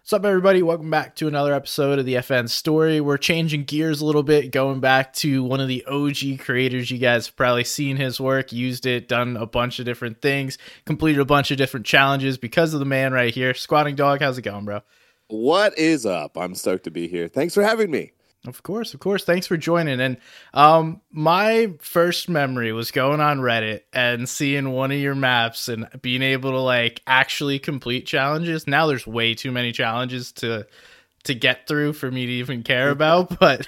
What's up, everybody? Welcome back to another episode of the FN story. We're changing gears a little bit, going back to one of the OG creators. You guys have probably seen his work, used it, done a bunch of different things, completed a bunch of different challenges because of the man right here. Squatingdog, how's it going, bro? What is up? I'm stoked to be here. Thanks for having me. Of course, of course. Thanks for joining. And um, my first memory was going on Reddit and seeing one of your maps and being able to like actually complete challenges. Now there's way too many challenges to to get through for me to even care about. But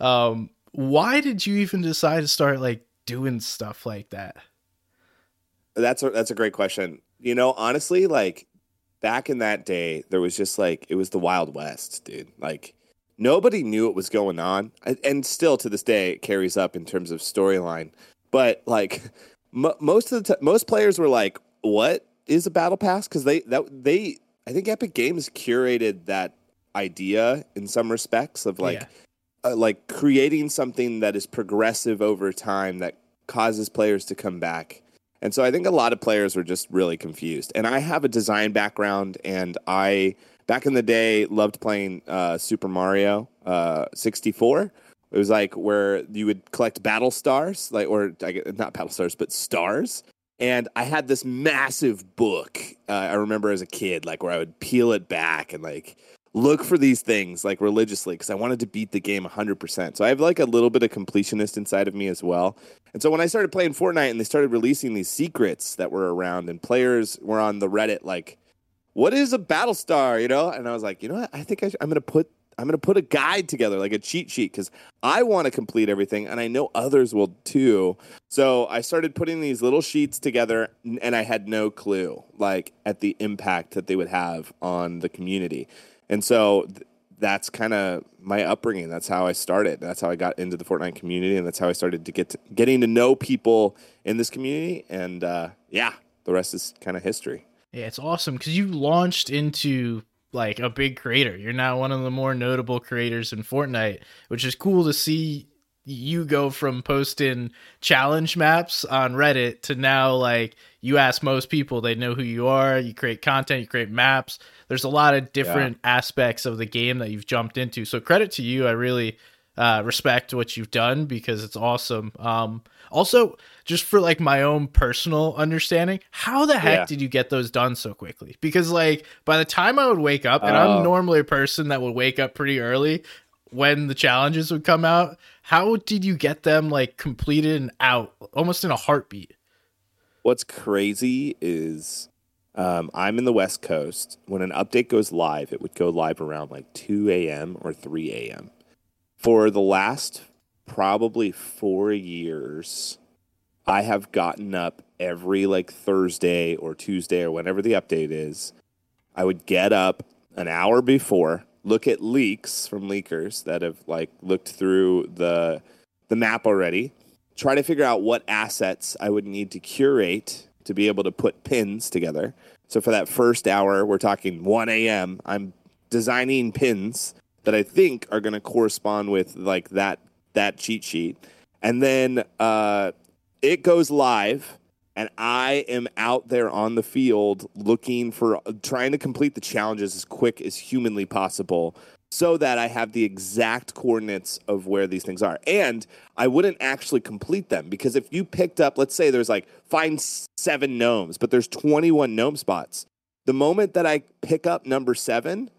um, why did you even decide to start like doing stuff like that? That's a that's a great question. You know, honestly, like back in that day, there was just like it was the Wild West, dude. Like nobody knew what was going on, and still to this day it carries up in terms of storyline. But like m- most of the t- most players were like, "What is a battle pass?" Because they that they I think Epic Games curated that idea in some respects of like yeah. uh, like creating something that is progressive over time that causes players to come back. And so I think a lot of players were just really confused. And I have a design background and I back in the day, loved playing uh, Super Mario uh, 64. It was like where you would collect battle stars, like or not battle stars, but stars. And I had this massive book. Uh, I remember as a kid, like where I would peel it back and like look for these things like religiously because I wanted to beat the game 100%. So I have like a little bit of completionist inside of me as well. And so when I started playing Fortnite and they started releasing these secrets that were around and players were on the Reddit like what is a battle star? You know, and I was like, you know what? I think I am gonna put I'm gonna put a guide together, like a cheat sheet, because I want to complete everything, and I know others will too. So I started putting these little sheets together, and I had no clue, like at the impact that they would have on the community. And so th- that's kind of my upbringing. That's how I started. That's how I got into the Fortnite community, and that's how I started to get to, getting to know people in this community. And uh, yeah, the rest is kind of history. Yeah, it's awesome because you launched into like a big creator. You're now one of the more notable creators in Fortnite, which is cool to see you go from posting challenge maps on Reddit to now like you ask most people, they know who you are, you create content, you create maps. There's a lot of different yeah. aspects of the game that you've jumped into. So credit to you. I really uh, respect what you've done because it's awesome. Um, also, just for like my own personal understanding, how the heck yeah. did you get those done so quickly? Because like by the time I would wake up, and I'm oh. normally a person that would wake up pretty early when the challenges would come out. How did you get them like completed and out almost in a heartbeat? What's crazy is um, I'm in the West Coast. When an update goes live, it would go live around like 2 a.m. or 3 a.m for the last probably four years, I have gotten up every like Thursday or Tuesday or whenever the update is. I would get up an hour before, look at leaks from leakers that have like looked through the the map already, try to figure out what assets I would need to curate to be able to put pins together. So for that first hour, we're talking 1 a.m. I'm designing pins that I think are going to correspond with like that that cheat sheet, and then uh, it goes live, and I am out there on the field looking for trying to complete the challenges as quick as humanly possible. So that I have the exact coordinates of where these things are. And I wouldn't actually complete them because if you picked up, let's say there's like, find seven gnomes, but there's 21 gnome spots. The moment that I pick up number seven,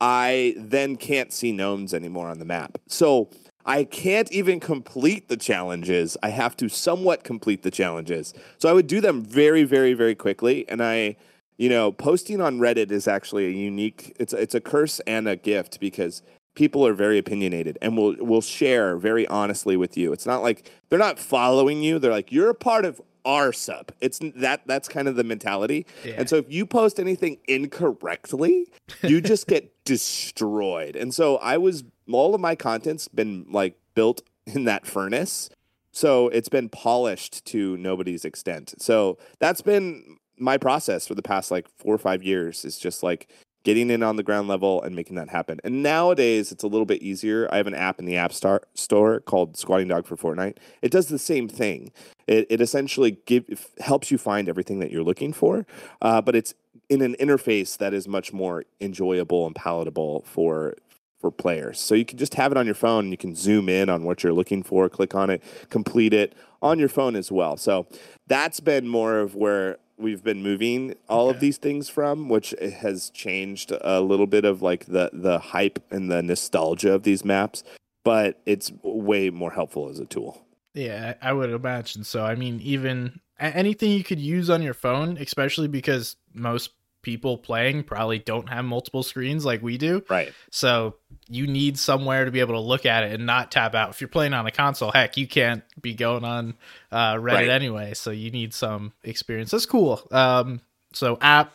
I then can't see gnomes anymore on the map. So I can't even complete the challenges. I have to somewhat complete the challenges. So I would do them very, very, very quickly. And I, you know, posting on Reddit is actually a unique. It's it's a curse and a gift because people are very opinionated and will will share very honestly with you. It's not like they're not following you. They're like you're a part of our sub. It's that that's kind of the mentality. Yeah. And so if you post anything incorrectly, you just get destroyed. And so I was all of my content's been like built in that furnace. So it's been polished to nobody's extent. So that's been my process for the past like 4 or 5 years is just like getting in on the ground level and making that happen. And nowadays, it's a little bit easier. I have an app in the App Store, store called Squatingdog for Fortnite. It does the same thing. It, it essentially give, helps you find everything that you're looking for, uh, but it's in an interface that is much more enjoyable and palatable for for players. So you can just have it on your phone and you can zoom in on what you're looking for, click on it, complete it on your phone as well. So that's been more of where we've been moving all okay. of these things from, which has changed a little bit of like the the hype and the nostalgia of these maps, but it's way more helpful as a tool. Yeah, I would imagine so. I mean, even anything you could use on your phone, especially because most people playing probably don't have multiple screens like we do. Right. So you need somewhere to be able to look at it and not tap out. If you're playing on a console, heck, you can't be going on uh, Reddit right. anyway. So you need some experience. That's cool. Um, so app,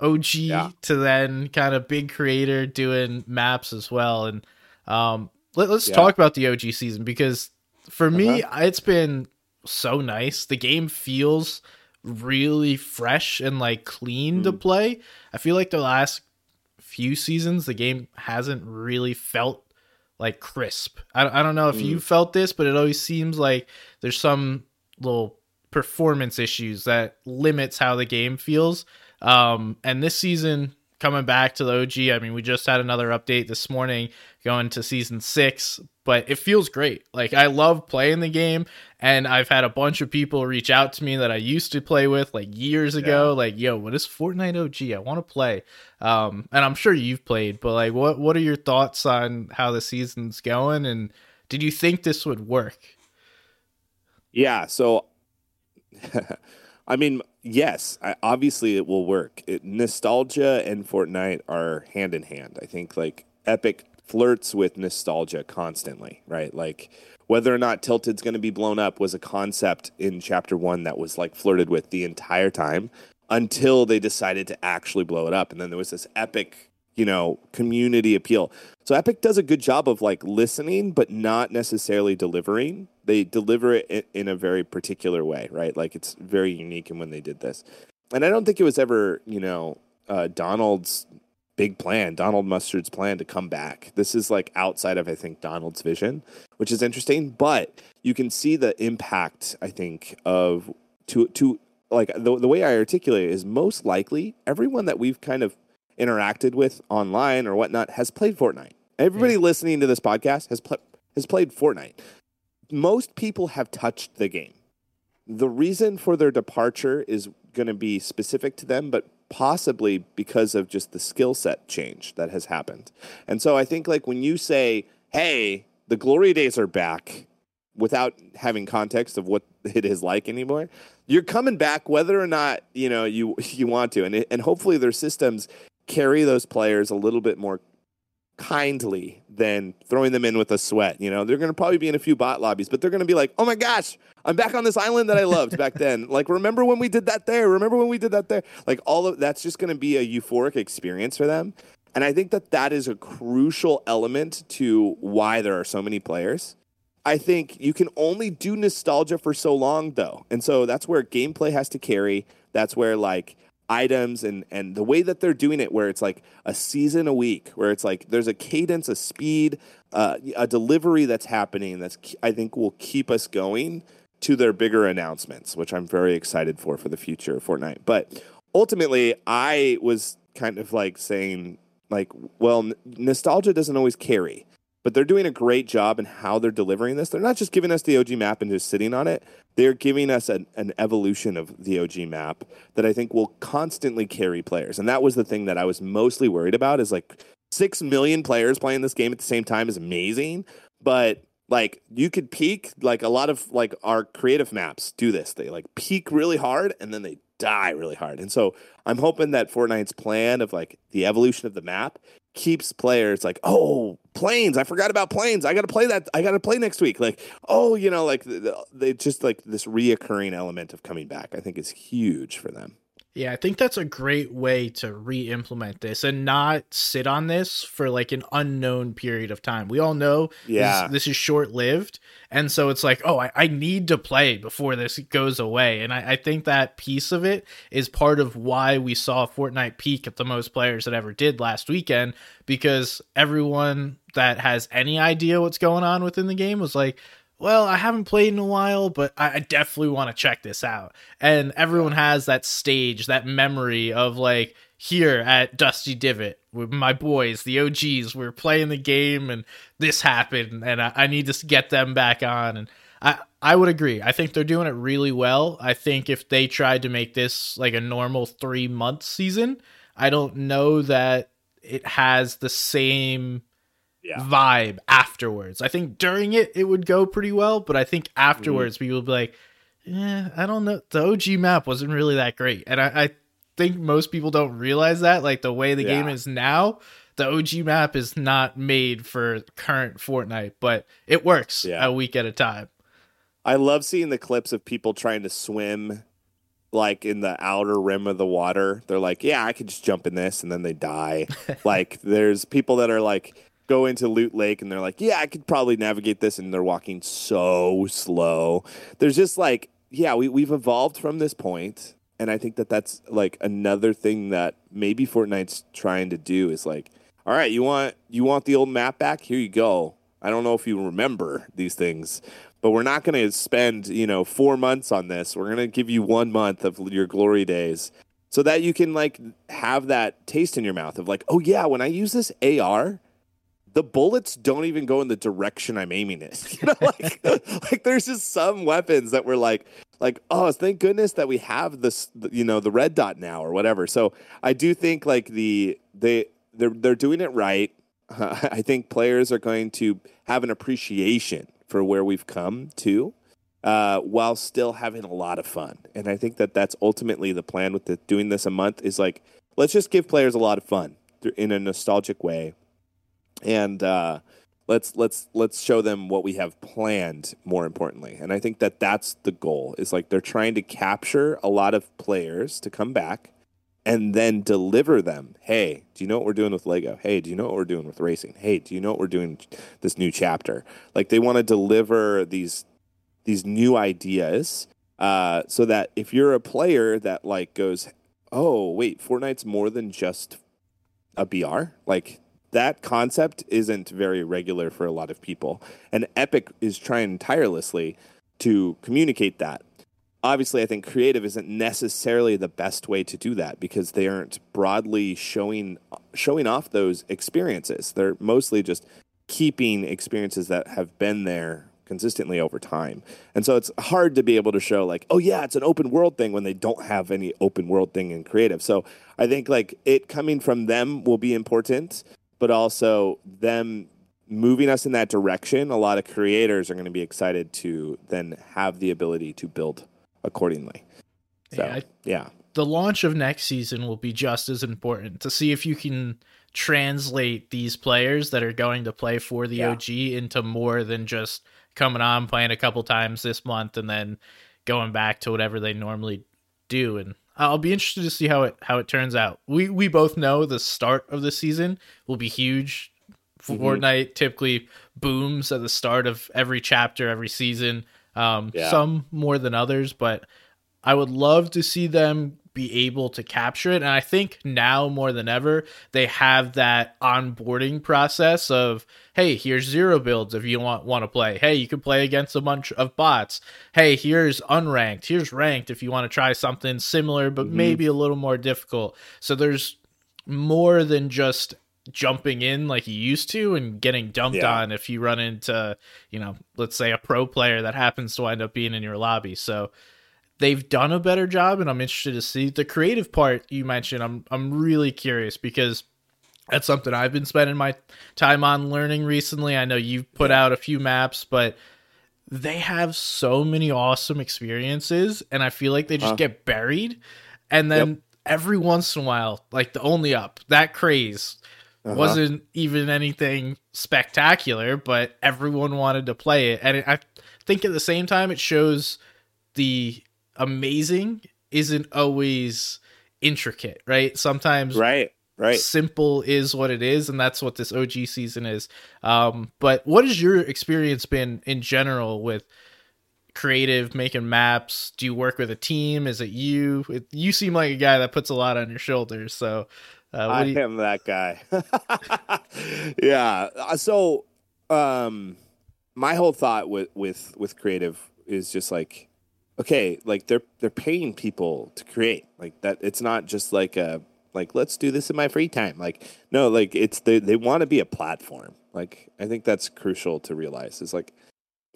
OG yeah. to then kind of big creator doing maps as well. And um, let, us yeah. talk about the OG season because for uh-huh. me, it's been so nice. The game feels really fresh and like clean mm. to play. I feel like the last few seasons the game hasn't really felt like crisp. I, I don't know if mm. you felt this, but it always seems like there's some little performance issues that limits how the game feels. Um, and this season coming back to the OG, I mean, we just had another update this morning going to season six, but it feels great. Like I love playing the game, and I've had a bunch of people reach out to me that I used to play with like years ago. Yeah. Like, yo, what is Fortnite OG? I want to play. Um, and I'm sure you've played, but like, what what are your thoughts on how the season's going? And did you think this would work? Yeah. So, I mean, yes, I, obviously it will work. It, nostalgia and Fortnite are hand in hand. I think like Epic flirts with nostalgia constantly, right? Like whether or not Tilted's going to be blown up was a concept in chapter one that was like flirted with the entire time until they decided to actually blow it up. And then there was this epic, you know, community appeal. So Epic does a good job of like listening, but not necessarily delivering. They deliver it in a very particular way, right? Like it's very unique in when they did this. And I don't think it was ever, you know, uh, Donald's big plan, Donald Mustard's plan to come back. This is like outside of I think Donald's vision, which is interesting, but you can see the impact I think of to to like the the way I articulate it is most likely everyone that we've kind of interacted with online or whatnot has played Fortnite. Everybody yeah. listening to this podcast has pl- has played Fortnite. Most people have touched the game. The reason for their departure is going to be specific to them, but possibly because of just the skill set change that has happened. And so I think like when you say, "Hey, the glory days are back," without having context of what it is like anymore, you're coming back whether or not you know you you want to, and and hopefully their systems carry those players a little bit more kindly than throwing them in with a sweat. You know, they're going to probably be in a few bot lobbies, but they're going to be like, "Oh my gosh, I'm back on this island that I loved back then. Like, remember when we did that there? Remember when we did that there? Like, all of that's just going to be a euphoric experience for them. And I think that that is a crucial element to why there are so many players. I think you can only do nostalgia for so long, though, and so that's where gameplay has to carry. That's where like items and and the way that they're doing it where it's like a season a week where it's like there's a cadence a speed uh, a delivery that's happening that's i think will keep us going to their bigger announcements which i'm very excited for for the future of fortnite. But ultimately i was kind of like saying like well n- nostalgia doesn't always carry but they're doing a great job in how they're delivering this. They're not just giving us the OG map and just sitting on it. They're giving us an, an evolution of the OG map that I think will constantly carry players. And that was the thing that I was mostly worried about is like six million players playing this game at the same time is amazing. But like you could peak like a lot of like our creative maps do this. They like peak really hard and then they die really hard. And so I'm hoping that Fortnite's plan of like the evolution of the map keeps players like, oh, planes. I forgot about planes. I got to play that. I got to play next week. Like, oh, you know, like they just like this reoccurring element of coming back. I think is huge for them. Yeah, I think that's a great way to re-implement this and not sit on this for like an unknown period of time. We all know yeah. this, this is short-lived, and so it's like, oh, I, I, need to play before this goes away. And I, I, think that piece of it is part of why we saw Fortnite peak at the most players that ever did last weekend, because everyone that has any idea what's going on within the game was like, well, I haven't played in a while, but I, definitely want to check this out. And everyone has that stage, that memory of like here at Dusty Divot with my boys, the OGs. We are playing the game, and this happened, and I, I need to get them back on. And I I would agree. I think they're doing it really well. I think if they tried to make this like a normal three month season, I don't know that it has the same yeah. vibe afterwards. I think during it it would go pretty well, but I think afterwards mm-hmm. people would be like, "Yeah, I don't know. The OG map wasn't really that great," and I, I think most people don't realize that. Like the way the yeah. game is now, the OG map is not made for current Fortnite, but it works yeah. a week at a time. I love seeing the clips of people trying to swim like in the outer rim of the water. They're like, "Yeah, I could just jump in this," and then they die. like there's people that are like go into Loot Lake and they're like, "Yeah, I could probably navigate this," and they're walking so slow. There's just like, yeah, we we've evolved from this point, and I think that that's like another thing that maybe Fortnite's trying to do is like, all right, you want you want the old map back? Here you go. I don't know if you remember these things, but we're not going to spend you know four months on this we're going to give you one month of your glory days so that you can like have that taste in your mouth of like oh yeah when i use this ar the bullets don't even go in the direction i'm aiming it you know like like there's just some weapons that we're like like oh thank goodness that we have this you know the red dot now or whatever. So i do think like the they they're they're doing it right. Uh, i think players are going to have an appreciation for where we've come to, uh, while still having a lot of fun. And I think that that's ultimately the plan with the, doing this a month is like, let's just give players a lot of fun in a nostalgic way, and uh, let's let's let's show them what we have planned. More importantly, and I think that that's the goal. Is like they're trying to capture a lot of players to come back and then deliver them. Hey, do you know what we're doing with Lego? Hey, do you know what we're doing with racing? Hey, do you know what we're doing this new chapter? Like they want to deliver these these new ideas uh, so that if you're a player that like goes, oh wait, Fortnite's more than just a BR. Like that concept isn't very regular for a lot of people, and Epic is trying tirelessly to communicate that. Obviously i think creative isn't necessarily the best way to do that because they aren't broadly showing showing off those experiences. They're mostly just keeping experiences that have been there consistently over time. And so it's hard to be able to show like oh yeah it's an open world thing when they don't have any open world thing in creative. So i think like it coming from them will be important but also them moving us in that direction a lot of creators are going to be excited to then have the ability to build accordingly. So, yeah, yeah. The launch of next season will be just as important to see if you can translate these players that are going to play for the yeah. OG into more than just coming on playing a couple times this month and then going back to whatever they normally do and I'll be interested to see how it how it turns out. We we both know the start of the season will be huge. Mm-hmm. Fortnite typically booms at the start of every chapter, every season. Um, yeah. Some more than others, but I would love to see them be able to capture it. And I think now more than ever, they have that onboarding process of, hey, here's zero builds if you want want to play. Hey, you can play against a bunch of bots. Hey, here's unranked. Here's ranked if you want to try something similar, but mm-hmm. maybe a little more difficult. So there's more than just jumping in like you used to and getting dumped yeah. on if you run into, you know, let's say a pro player that happens to wind up being in your lobby. So they've done a better job and I'm interested to see the creative part you mentioned. I'm I'm really curious because that's something I've been spending my time on learning recently. I know you've put out a few maps, but they have so many awesome experiences and I feel like they just huh. get buried and then yep. every once in a while like the only up that craze uh-huh. wasn't even anything spectacular, but everyone wanted to play it. And I think at the same time, it shows the amazing isn't always intricate, right? Sometimes, right, right, simple is what it is, and that's what this OG season is. Um, but what has your experience been in general with? creative making maps do you work with a team is it you it, you seem like a guy that puts a lot on your shoulders so uh, I you... am that guy. yeah. Uh, so, um, my whole thought with with with creative is just like okay, like they're they're paying people to create. Like that it's not just like a like let's do this in my free time. Like no, like it's they they want to be a platform. Like I think that's crucial to realize. Is like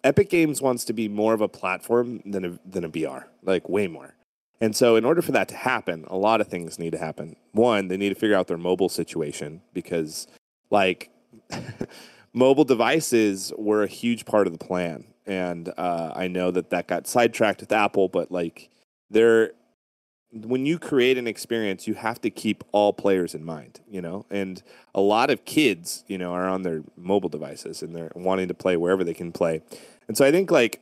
Epic Games wants to be more of a platform than a than a BR. Like way more. And so in order for that to happen, a lot of things need to happen. One, they need to figure out their mobile situation because like mobile devices were a huge part of the plan and uh, I know that that got sidetracked with Apple, but like there, when you create an experience, you have to keep all players in mind, you know. And a lot of kids, you know, are on their mobile devices and they're wanting to play wherever they can play. And so I think like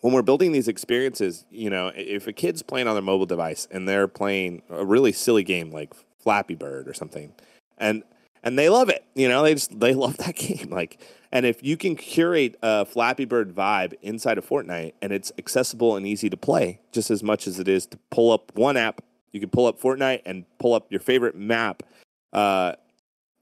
when we're building these experiences, you know, if a kid's playing on their mobile device and they're playing a really silly game like Flappy Bird or something, and and they love it, you know, they just they love that game, like and if you can curate a Flappy Bird vibe inside of Fortnite and it's accessible and easy to play, just as much as it is to pull up one app, you can pull up Fortnite and pull up your favorite map. Uh,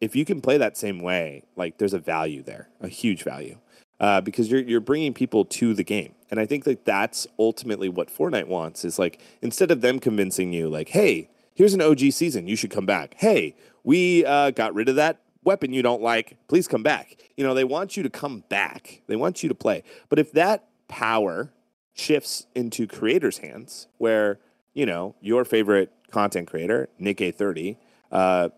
if you can play that same way, like there's a value there, a huge value, uh, because you're you're bringing people to the game, and I think that that's ultimately what Fortnite wants. Is like instead of them convincing you, like, hey, here's an OG season, you should come back. Hey, we uh, got rid of that weapon you don't like, please come back. You know, they want you to come back. They want you to play. But if that power shifts into creators' hands, where, you know, your favorite content creator, Nick A30, uh,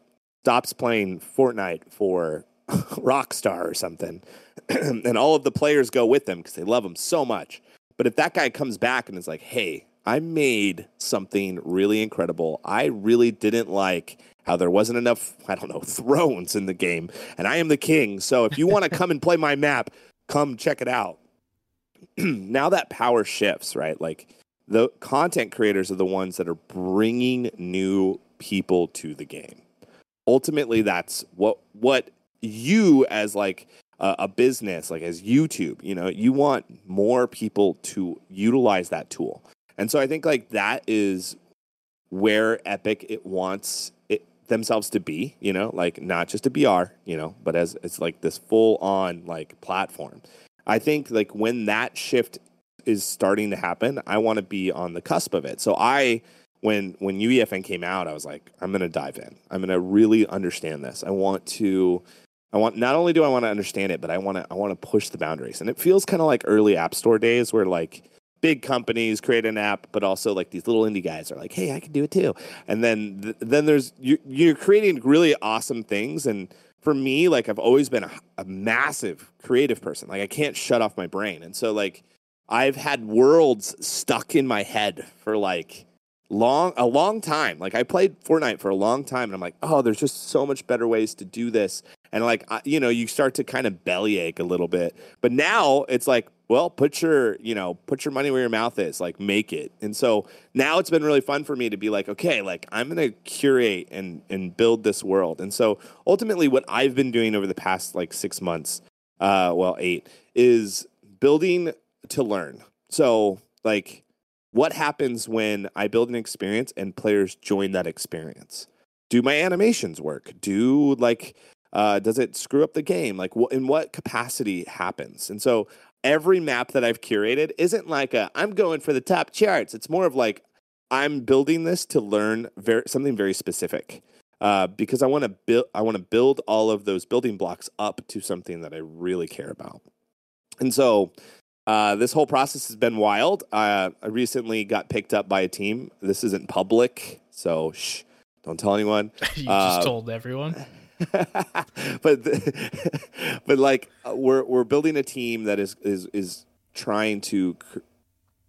stops playing Fortnite for Rockstar or something, and all of the players go with them because they love him so much. But if that guy comes back and is like, hey, I made something really incredible. I really didn't like how there wasn't enough, I don't know, thrones in the game, and I am the king. So if you want to come and play my map, come check it out. now that power shifts, right? Like the content creators are the ones that are bringing new people to the game. Ultimately, that's what what you as like a, a business, like as YouTube, you know, you want more people to utilize that tool. And so I think like that is where Epic it wants themselves to be, you know, like not just a BR, you know, but as it's like this full on like platform. I think like when that shift is starting to happen, I want to be on the cusp of it. So I when when UEFN came out, I was like, I'm gonna dive in. I'm gonna really understand this. I want to I want not only do I want to understand it, but I want to I want to push the boundaries. And it feels kind of like early app store days where like big companies create an app, but also like these little indie guys are like, hey, I can do it too. And then th- then there's you, you're creating really awesome things. And for me, like I've always been a, a massive creative person. Like I can't shut off my brain, and so like I've had worlds stuck in my head for like long a long time like i played fortnite for a long time and i'm like oh there's just so much better ways to do this and like you know you start to kind of bellyache a little bit but now it's like well, put your, you know, put your money where your mouth is, like make it. And so now it's been really fun for me to be like, okay, like I'm to curate and and build this world. And so ultimately what I've been doing over the past like 6 months, uh well, 8 is building to learn. So, like what happens when I build an experience and players join that experience? Do my animations work? Do like uh, does it screw up the game? Like, wh- in what capacity happens? And so every map that I've curated isn't like a I'm going for the top charts. It's more of like I'm building this to learn very, something very specific. Uh, because I want to build, I want to build all of those building blocks up to something that I really care about. And so, uh, this whole process has been wild. Uh, I recently got picked up by a team. This isn't public, so shh, don't tell anyone. you just uh, told everyone. but but like we're we're building a team that is is is trying to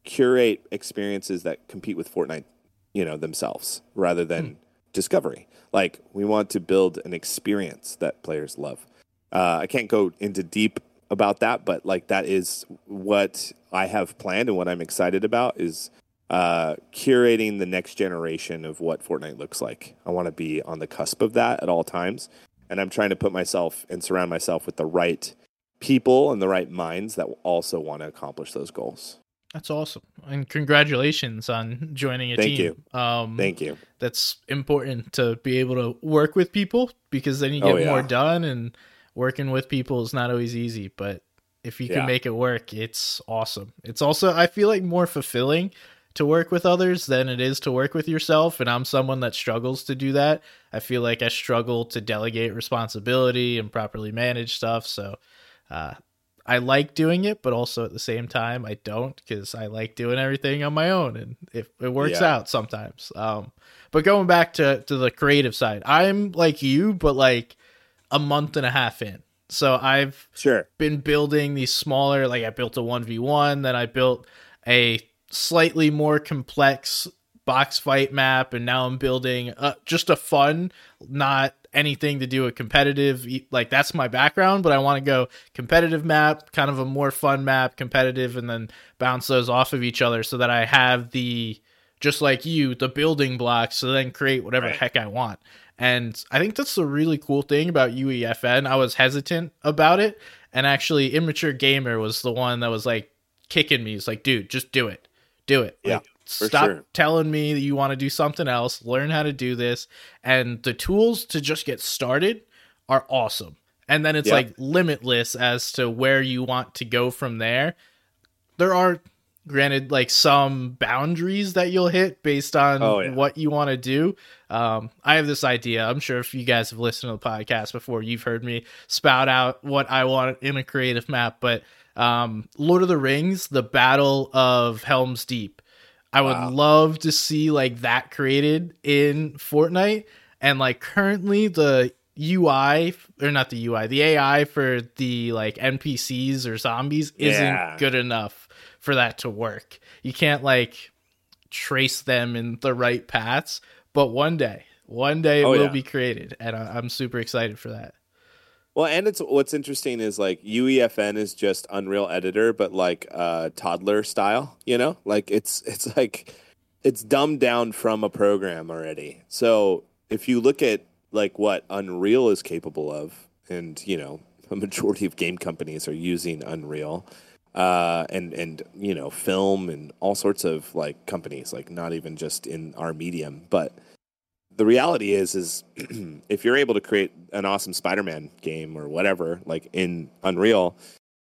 curate experiences that compete with Fortnite, you know, themselves rather than hmm. discovery. Like we want to build an experience that players love. Uh, I can't go into deep about that, but like that is what I have planned and what I'm excited about is uh, curating the next generation of what Fortnite looks like. I want to be on the cusp of that at all times. And I'm trying to put myself and surround myself with the right people and the right minds that also want to accomplish those goals. That's awesome. And congratulations on joining a Thank team. You. Um, Thank you. That's important to be able to work with people because then you get oh, yeah. more done and working with people is not always easy, but If you Yeah. can make it work, it's awesome. It's also I feel like more fulfilling to work with others than it is to work with yourself and I'm someone that struggles to do that. I feel like I struggle to delegate responsibility and properly manage stuff, so uh I like doing it, but also at the same time I don't because I like doing everything on my own and it, it works Yeah. out sometimes. Um but going back to to the creative side, I'm like you, but like a month and a half in. So I've Sure. been building these smaller like I built a 1v1, then I built a slightly more complex box fight map and now I'm building uh, just a fun, not anything to do with competitive like that's my background, but I want to go competitive map, kind of a more fun map, competitive and then bounce those off of each other so that I have the just like you, the building blocks to then create whatever Right. heck I want. And I think that's the really cool thing about UEFN. I was hesitant about it, and actually, Immature Gamer was the one that was like kicking me. He's like, dude, just do it. Do it. Yeah, Like, for stop sure. telling me that you want to do something else. Learn how to do this. And the tools to just get started are awesome. And then it's Yeah. like limitless as to where you want to go from there. There are granted like some boundaries that you'll hit based on Oh, yeah. what you want to do. Um, I have this idea. I'm sure if you guys have listened to the podcast before, you've heard me spout out what I want in a creative map. But um, Lord of the Rings, the Battle of Helm's Deep, I would Wow. love to see like that created in Fortnite. And like currently, the UI or not the UI, the AI for the like NPCs or zombies isn't Yeah. good enough for that to work. You can't like trace them in the right paths, but one day, one day it Oh, will yeah. be created, and I- I'm super excited for that. Well, and it's what's interesting is like UEFN is just Unreal Editor, but like uh, toddler style. You know, like it's it's like it's dumbed down from a program already. So if you look at like what Unreal is capable of, and you know, a majority of game companies are using Unreal, uh, and and you know, film and all sorts of like companies, like not even just in our medium, but the reality is is if you're able to create an awesome spider-man game or whatever like in unreal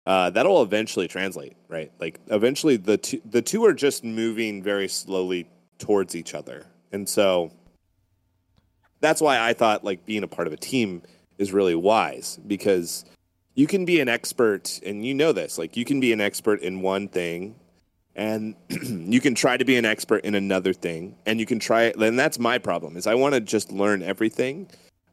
uh, that'll eventually translate right? Like eventually the two, the two are just moving very slowly towards each other. And so that's why i thought like being a part of a team is really wise because you can be an expert and you know this like you can be an expert in one thing and you can try to be an expert in another thing and you can try it and that's my problem is i want to just learn everything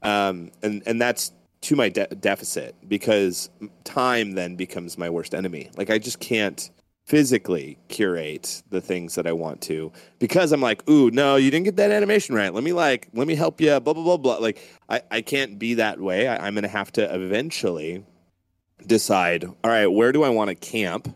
um, and and that's to my de- deficit because time then becomes my worst enemy. Like i just can't physically curate the things that i want to because i'm like ooh no you didn't get that animation right. Let me like let me help you blah blah blah blah. Like i, I can't be that way. I, i'm gonna have to eventually decide all right where do i want to camp?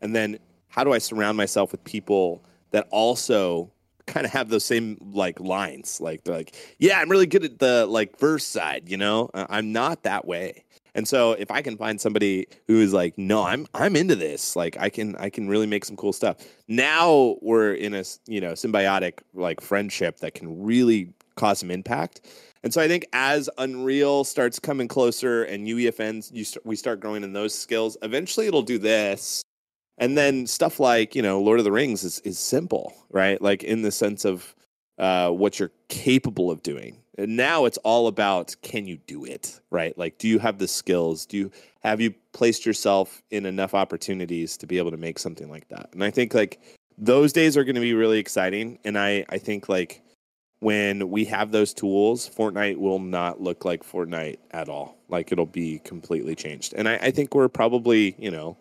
And then how do I surround myself with people that also kind of have those same like lines? Like they're like yeah i'm really good at the like verse side you know? Uh, i'm not that way. And so if i can find somebody who is like no i'm i'm into this. Like i can i can really make some cool stuff. Now we're in a you know symbiotic like friendship that can really cause some impact. And so i think as unreal starts coming closer and uefns you st- we start growing in those skills eventually it'll do this and then stuff like you know lord of the rings is, is simple right? Like in the sense of uh, what you're capable of doing. And now it's all about can you do it right? Like do you have the skills? Do you have you placed yourself in enough opportunities to be able to make something like that? And i think like those days are going to be really exciting. And i i think like when we have those tools fortnite will not look like fortnite at all. Like it'll be completely changed. And i, I think we're probably you know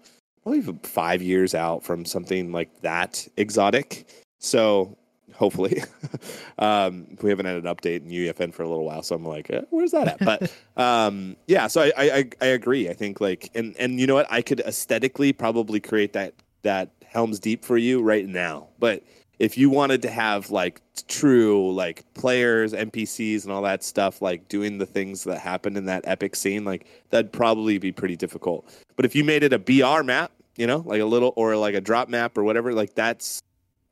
probably five years out from something like that exotic. So hopefully, um, we haven't had an update in UEFN for a little while. So I'm like, eh, where's that at? But um, yeah, so I, I I I agree. I think like and and you know what? I could aesthetically probably create that that Helms Deep for you right now, but. If you wanted to have like true like players, NPCs, and all that stuff, like doing the things that happened in that epic scene, like that'd probably be pretty difficult. But if you made it a BR map, you know, like a little or like a drop map or whatever, like that's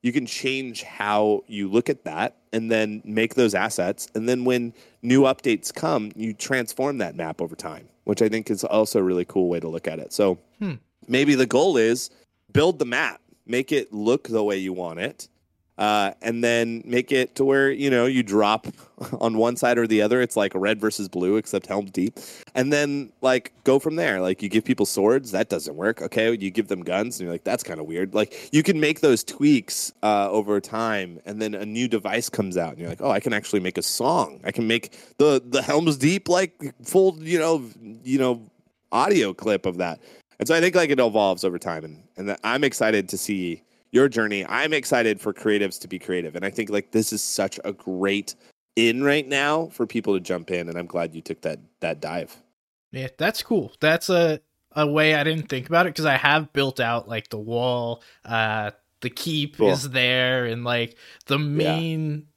you can change how you look at that and then make those assets. And then when new updates come, you transform that map over time, which I think is also a really cool way to look at it. So Hmm. maybe the goal is build the map, make it look the way you want it, uh, and then make it to where you know you drop on one side or the other. It's like red versus blue, except Helm's Deep, and then like go from there. Like you give people swords, that doesn't work. Okay, you give them guns, and you're like, that's kind of weird. Like you can make those tweaks uh, over time, and then a new device comes out, and you're like, oh, I can actually make a song. I can make the the Helm's Deep like full, you know, you know, audio clip of that. And so I think like it evolves over time, and and I'm excited to see your journey. I'm excited for creatives to be creative. And I think like this is such a great in right now for people to jump in. And I'm glad you took that that dive. Yeah, that's cool. That's a a way I didn't think about it because I have built out like the wall, uh the keep cool. is there and like the main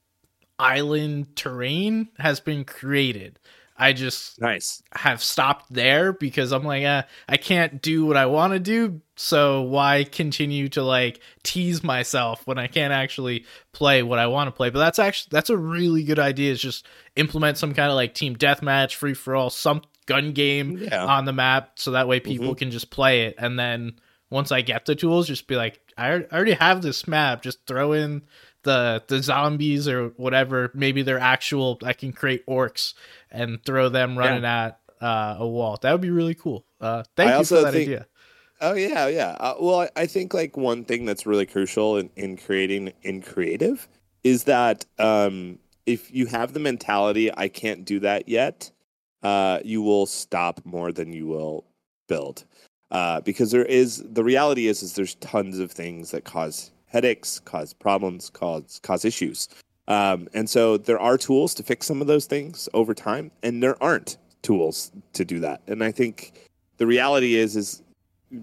yeah. island terrain has been created. I just nice have stopped there because I'm like, eh, I can't do what I want to do. So why continue to like tease myself when I can't actually play what I want to play? But that's actually that's a really good idea. Is just implement some kind of like team deathmatch, free for all, some gun game yeah. on the map, so that way people mm-hmm. can just play it. And then once I get the tools, just be like, I already have this map. Just throw in the the zombies or whatever. Maybe they're actual. I can create orcs and throw them running yeah. at uh, a wall. That would be really cool. Uh, thank I you for that think, idea. Oh yeah, yeah. Uh, well, I, I, think like one thing that's really crucial in, in creating in creative is that um, if you have the mentality, I can't do that yet, uh, you will stop more than you will build. Uh, because there is the reality is is there's tons of things that cause headaches, cause problems, cause cause issues. Um, and so there are tools to fix some of those things over time, and there aren't tools to do that. And I think the reality is is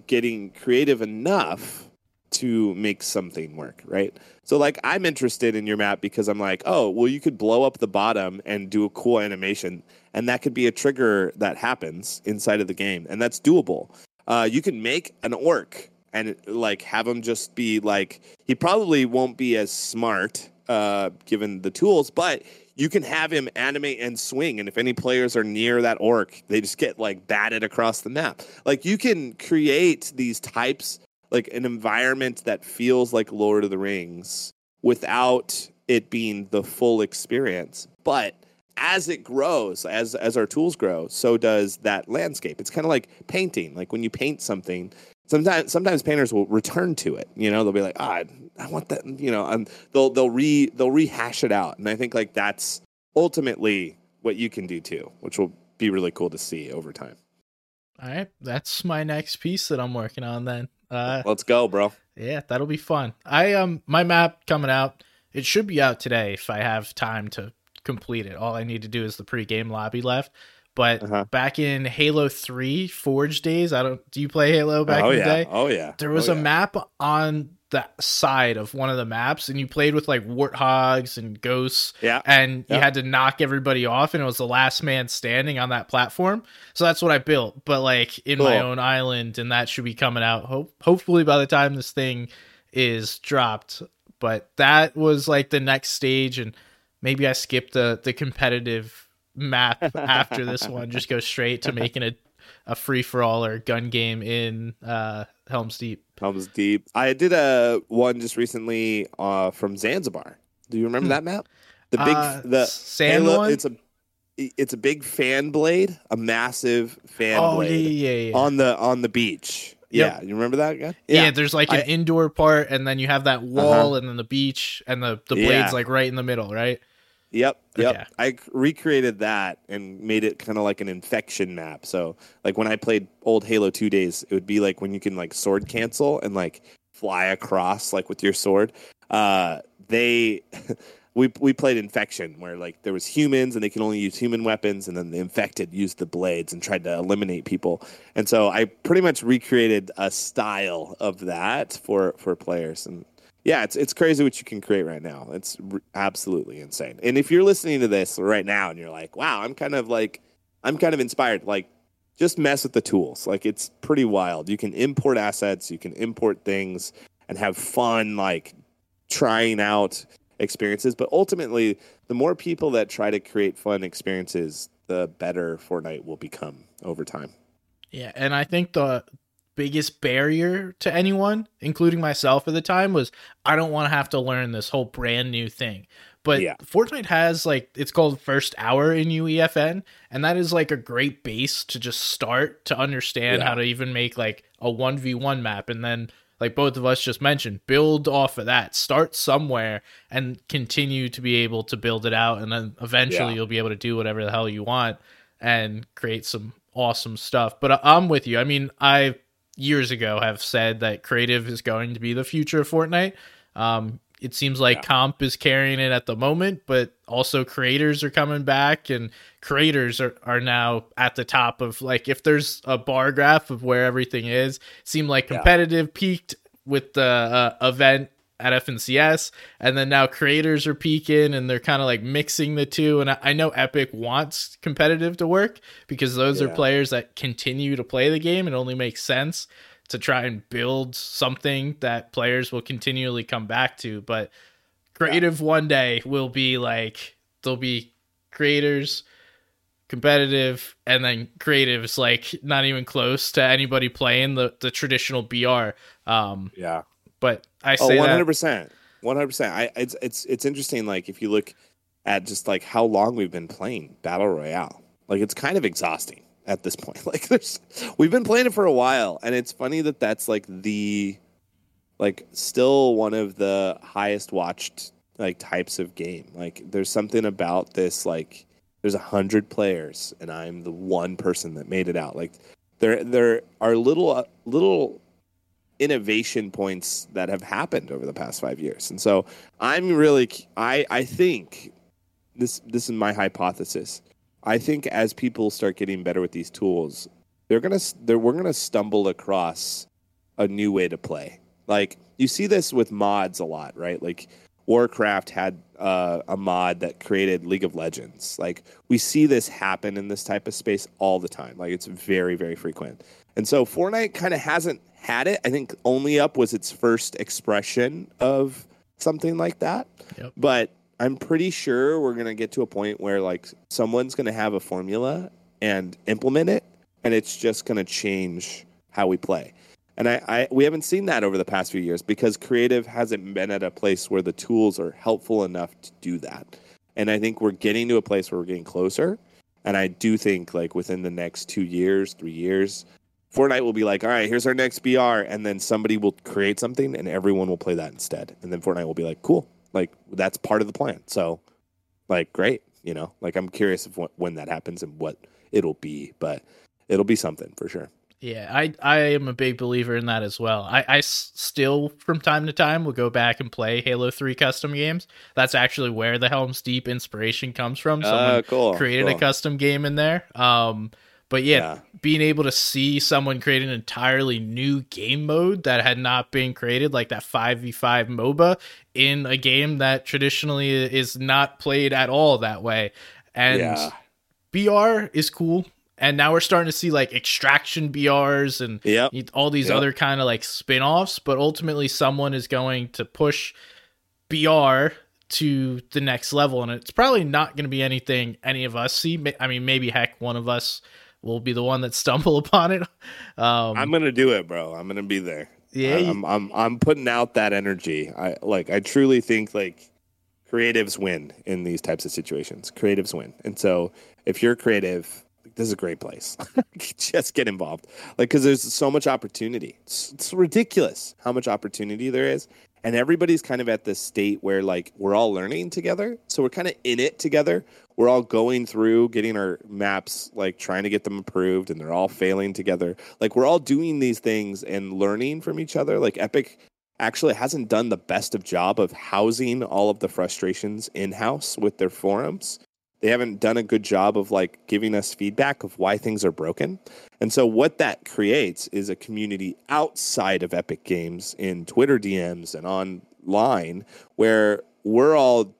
getting creative enough to make something work, right? So like I'm interested in your map because I'm like, oh, well you could blow up the bottom and do a cool animation and that could be a trigger that happens inside of the game and that's doable. Uh, you can make an orc and like have him just be like he probably won't be as smart uh, given the tools, but you can have him animate and swing. And if any players are near that orc, they just get like batted across the map. Like you can create these types, like an environment that feels like Lord of the Rings without it being the full experience. But as it grows, as as our tools grow, so does that landscape. It's kind of like painting. Like when you paint something, sometimes sometimes painters will return to it. You know, they'll be like, ah, oh, I want that. You know, and they'll they'll re they'll rehash it out. And I think like that's ultimately what you can do too, which will be really cool to see over time. All right, that's my next piece that I'm working on. Then, uh, let's go, bro. Yeah, that'll be fun. I um, my map coming out. It should be out today if I have time to complete it. All I need to do is the pre-game lobby left. But uh-huh. back in Halo 3 Forge days, I don't do you play Halo back oh, in the yeah. day? Oh yeah. There was oh, a yeah. map on the side of one of the maps and you played with like warthogs and ghosts. Yeah. And you had to knock everybody off and it was the last man standing on that platform. So that's what I built. But like in cool. my own island and that should be coming out hope hopefully by the time this thing is dropped. But that was like the next stage and maybe I skipped the the competitive map after this one. Just go straight to making a a free for all or gun game in uh, Helm's Deep. Helm's Deep. I did a one just recently uh, from Zanzibar. Do you remember hmm. that map? The big uh, the sand Halo, one. It's a it's a big fan blade, a massive fan oh, blade yeah, yeah, yeah. on the on the beach. Yep. Yeah, you remember that guy? Yeah, yeah there's like an I, indoor part, and then you have that wall, uh-huh. and then the beach, and the the blades like right in the middle, right? Yep, yep. Okay. I recreated that and made it kind of like an infection map. So, like when I played old Halo 2 days, it would be like when you can like sword cancel and like fly across like with your sword. Uh they we we played infection where like there was humans and they can only use human weapons and then the infected used the blades and tried to eliminate people. And so I pretty much recreated a style of that for for players and yeah, it's it's crazy what you can create right now. It's r- absolutely insane. And if you're listening to this right now and you're like, "Wow, I'm kind of like I'm kind of inspired." Like just mess with the tools. Like it's pretty wild. You can import assets, you can import things and have fun like trying out experiences, but ultimately, the more people that try to create fun experiences, the better Fortnite will become over time. Yeah, and I think the biggest barrier to anyone, including myself at the time, was I don't want to have to learn this whole brand new thing. But Yeah. Fortnite has like it's called first hour in UEFN, and that is like a great base to just start to understand Yeah. how to even make like a one v one map, and then like both of us just mentioned, build off of that. Start somewhere and continue to be able to build it out, and then eventually Yeah. you'll be able to do whatever the hell you want and create some awesome stuff. But I- I'm with you. I mean, I years ago have said that creative is going to be the future of Fortnite. Um, it seems like Yeah. comp is carrying it at the moment, but also creators are coming back, and creators are, are now at the top of like if there's a bar graph of where everything is. seem like Yeah. competitive peaked with the uh, event at FNCS, and then now creators are peaking, and they're kind of like mixing the two. And I, I know Epic wants competitive to work because those are players that continue to play the game. It only makes sense to try and build something that players will continually come back to. But creative one day will be like there'll be creators, competitive, and then creative is like not even close to anybody playing the the traditional BR. Um, Yeah. but I Oh, say hundred percent, one hundred percent. I it's it's it's interesting. Like if you look at just like how long we've been playing battle royale, like it's kind of exhausting at this point. Like there's we've been playing it for a while, and it's funny that that's like the like still one of the highest watched like types of game. Like there's something about this like there's a hundred players, and I'm the one person that made it out. Like there there are little uh, little innovation points that have happened over the past five years. And so I'm really, I, I think this, this is my hypothesis. I think as people start getting better with these tools, they're going to, they're, we're going to stumble across a new way to play. Like you see this with mods a lot, right? Like Warcraft had uh, a mod that created League of Legends. Like we see this happen in this type of space all the time. Like it's very, very frequent. And so Fortnite kind of hasn't had it. I think Only Up was its first expression of something like that. Yep. But I'm pretty sure we're going to get to a point where like someone's going to have a formula and implement it and it's just going to change how we play. And I, I we haven't seen that over the past few years because creative hasn't been at a place where the tools are helpful enough to do that. And I think we're getting to a place where we're getting closer. And I do think like within the next two years, three years, Fortnite will be like, all right, here's our next BR, and then somebody will create something, and everyone will play that instead, and then Fortnite will be like, cool, like that's part of the plan. So, like, great, you know, like I'm curious of what, when that happens and what it'll be, but it'll be something for sure. Yeah, I I am a big believer in that as well. I, I still from time to time will go back and play Halo Three custom games. That's actually where the Helm's Deep inspiration comes from. Someone Uh, cool. created a custom game in there. Um, but yeah, Yeah. being able to see someone create an entirely new game mode that had not been created, like that five v five MOBA, in a game that traditionally is not played at all that way, and Yeah. BR is cool. And now we're starting to see like extraction BRs and Yep. all these Yep. other kind of like spin-offs, but ultimately someone is going to push BR to the next level and it's probably not going to be anything any of us see. I mean, maybe heck one of us will be the one that stumble upon it. Um I'm gonna do it, bro. I'm gonna be there. yeah, you- I'm, I'm I'm putting out that energy. I like I truly think like creatives win in these types of situations. Creatives win. And so if you're creative, this is a great place. Just get involved. Like cuz there's so much opportunity. It's, it's ridiculous how much opportunity there is. And everybody's kind of at this state where like we're all learning together. So we're kind of in it together. We're all going through getting our maps like trying to get them approved and they're all failing together. Like we're all doing these things and learning from each other. Like Epic actually hasn't done the best of job of housing all of the frustrations in house with their forums. They haven't done a good job of like giving us feedback of why things are broken. And so what that creates is a community outside of Epic Games in Twitter DMs and online where we're all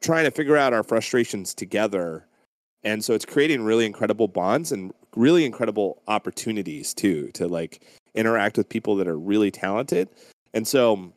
trying to figure out our frustrations together. And so it's creating really incredible bonds and really incredible opportunities too to like interact with people that are really talented. And so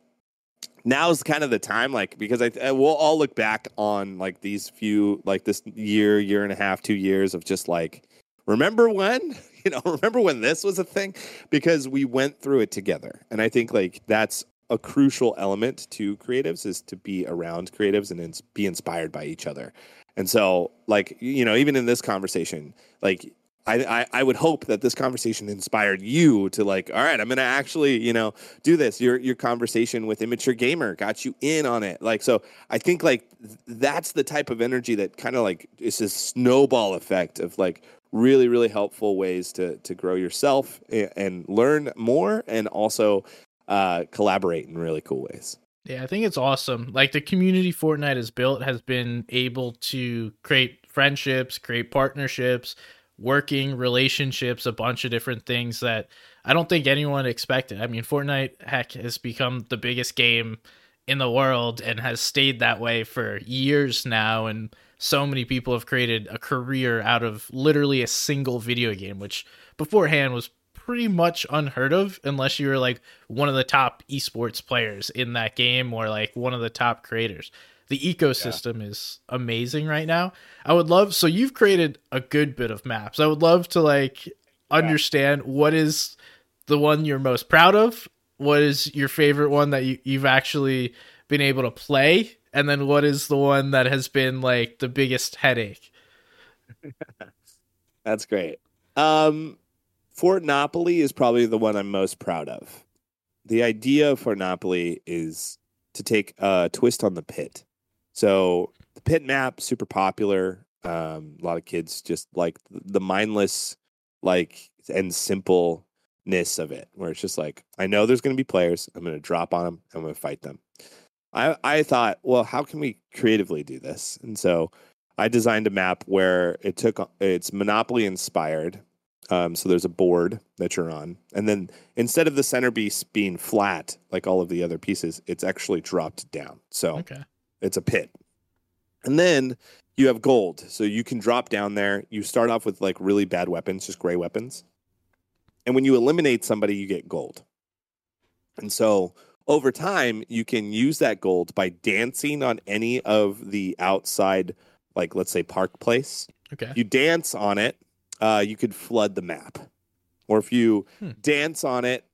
now's kind of the time like because I I- we'll all look back on like these few like this year, year and a half, 2 years of just like remember when you know, remember when this was a thing? Because we went through it together. And I think like that's a crucial element to creatives is to be around creatives and ins- be inspired by each other. And so, like, you know, even in this conversation, like I, I, I would hope that this conversation inspired you to like, all right, I'm gonna actually, you know, do this. Your your conversation with Immature Gamer got you in on it. Like, so I think like th- that's the type of energy that kind of like it's a snowball effect of like really, really helpful ways to to grow yourself and, and learn more and also uh, collaborate in really cool ways. Yeah, I think it's awesome. Like the community Fortnite has built has been able to create friendships, create partnerships, working relationships, a bunch of different things that I don't think anyone expected. I mean, Fortnite heck has become the biggest game in the world and has stayed that way for years now and so many people have created a career out of literally a single video game which beforehand was pretty much unheard of unless you were like one of the top esports players in that game or like one of the top creators the ecosystem yeah. is amazing right now. I would love so you've created a good bit of maps. I would love to like understand what is the one you're most proud of, what is your favorite one that you, you've actually been able to play, and then what is the one that has been like the biggest headache. That's great. Um Fortnopoly is probably the one I'm most proud of. The idea of Fortnopoly is to take a twist on the pit. So the pit map super popular. Um, a lot of kids just like the mindless, like and simpleness of it, where it's just like I know there's going to be players. I'm going to drop on them. I'm going to fight them. I I thought, well, how can we creatively do this? And so I designed a map where it took it's Monopoly inspired. Um, so there's a board that you're on, and then instead of the centerpiece being flat like all of the other pieces, it's actually dropped down. So okay. It's a pit. And then you have gold. So you can drop down there. You start off with like really bad weapons, just gray weapons. And when you eliminate somebody, you get gold. And so over time, you can use that gold by dancing on any of the outside, like let's say Park Place. Okay. You dance on it, uh, you could flood the map. Or if you hmm. dance on it,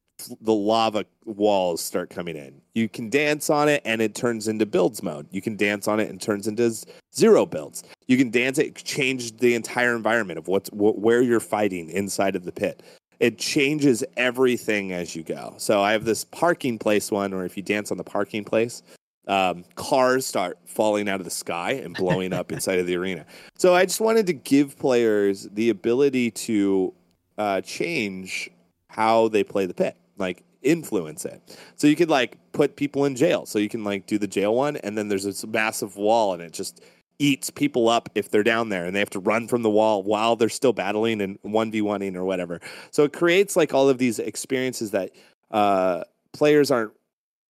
the lava walls start coming in. You can dance on it and it turns into builds mode. You can dance on it and turns into zero builds. You can dance it, change the entire environment of what's wh- where you're fighting inside of the pit. It changes everything as you go. So I have this parking place one, or if you dance on the parking place, um, cars start falling out of the sky and blowing up inside of the arena. So I just wanted to give players the ability to uh, change how they play the pit like influence it. So you could like put people in jail. So you can like do the jail one, and then there's this massive wall, and it just eats people up if they're down there, and they have to run from the wall while they're still battling and one v oneing or whatever. So it creates like all of these experiences that uh, players aren't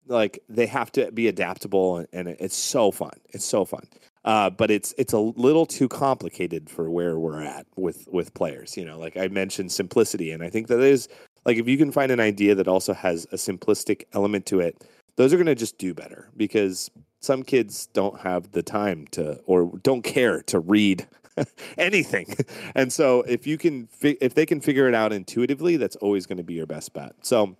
like they have to be adaptable, and, and it's so fun. It's so fun. Uh, but it's it's a little too complicated for where we're at with with players. You know, like I mentioned, simplicity, and I think that is like if you can find an idea that also has a simplistic element to it those are going to just do better because some kids don't have the time to or don't care to read anything. And so if you can fi- if they can figure it out intuitively that's always going to be your best bet. So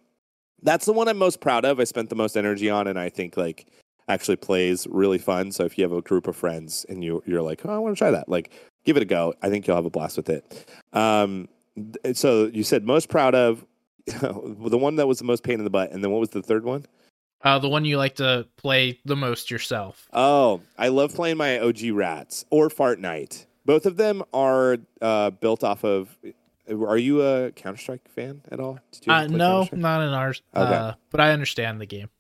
that's the one i'm most proud of. I spent the most energy on and i think like actually plays really fun. So if you have a group of friends and you you're like oh i want to try that like give it a go. I think you'll have a blast with it. Um so you said most proud of the one that was the most pain in the butt, and then what was the third one? Uh, the one you like to play the most yourself. Oh, I love playing my OG Rats or Fart Night. Both of them are uh, built off of. Are you a Counter Strike fan at all? Uh, no, not in ours. Okay. Uh, but I understand the game.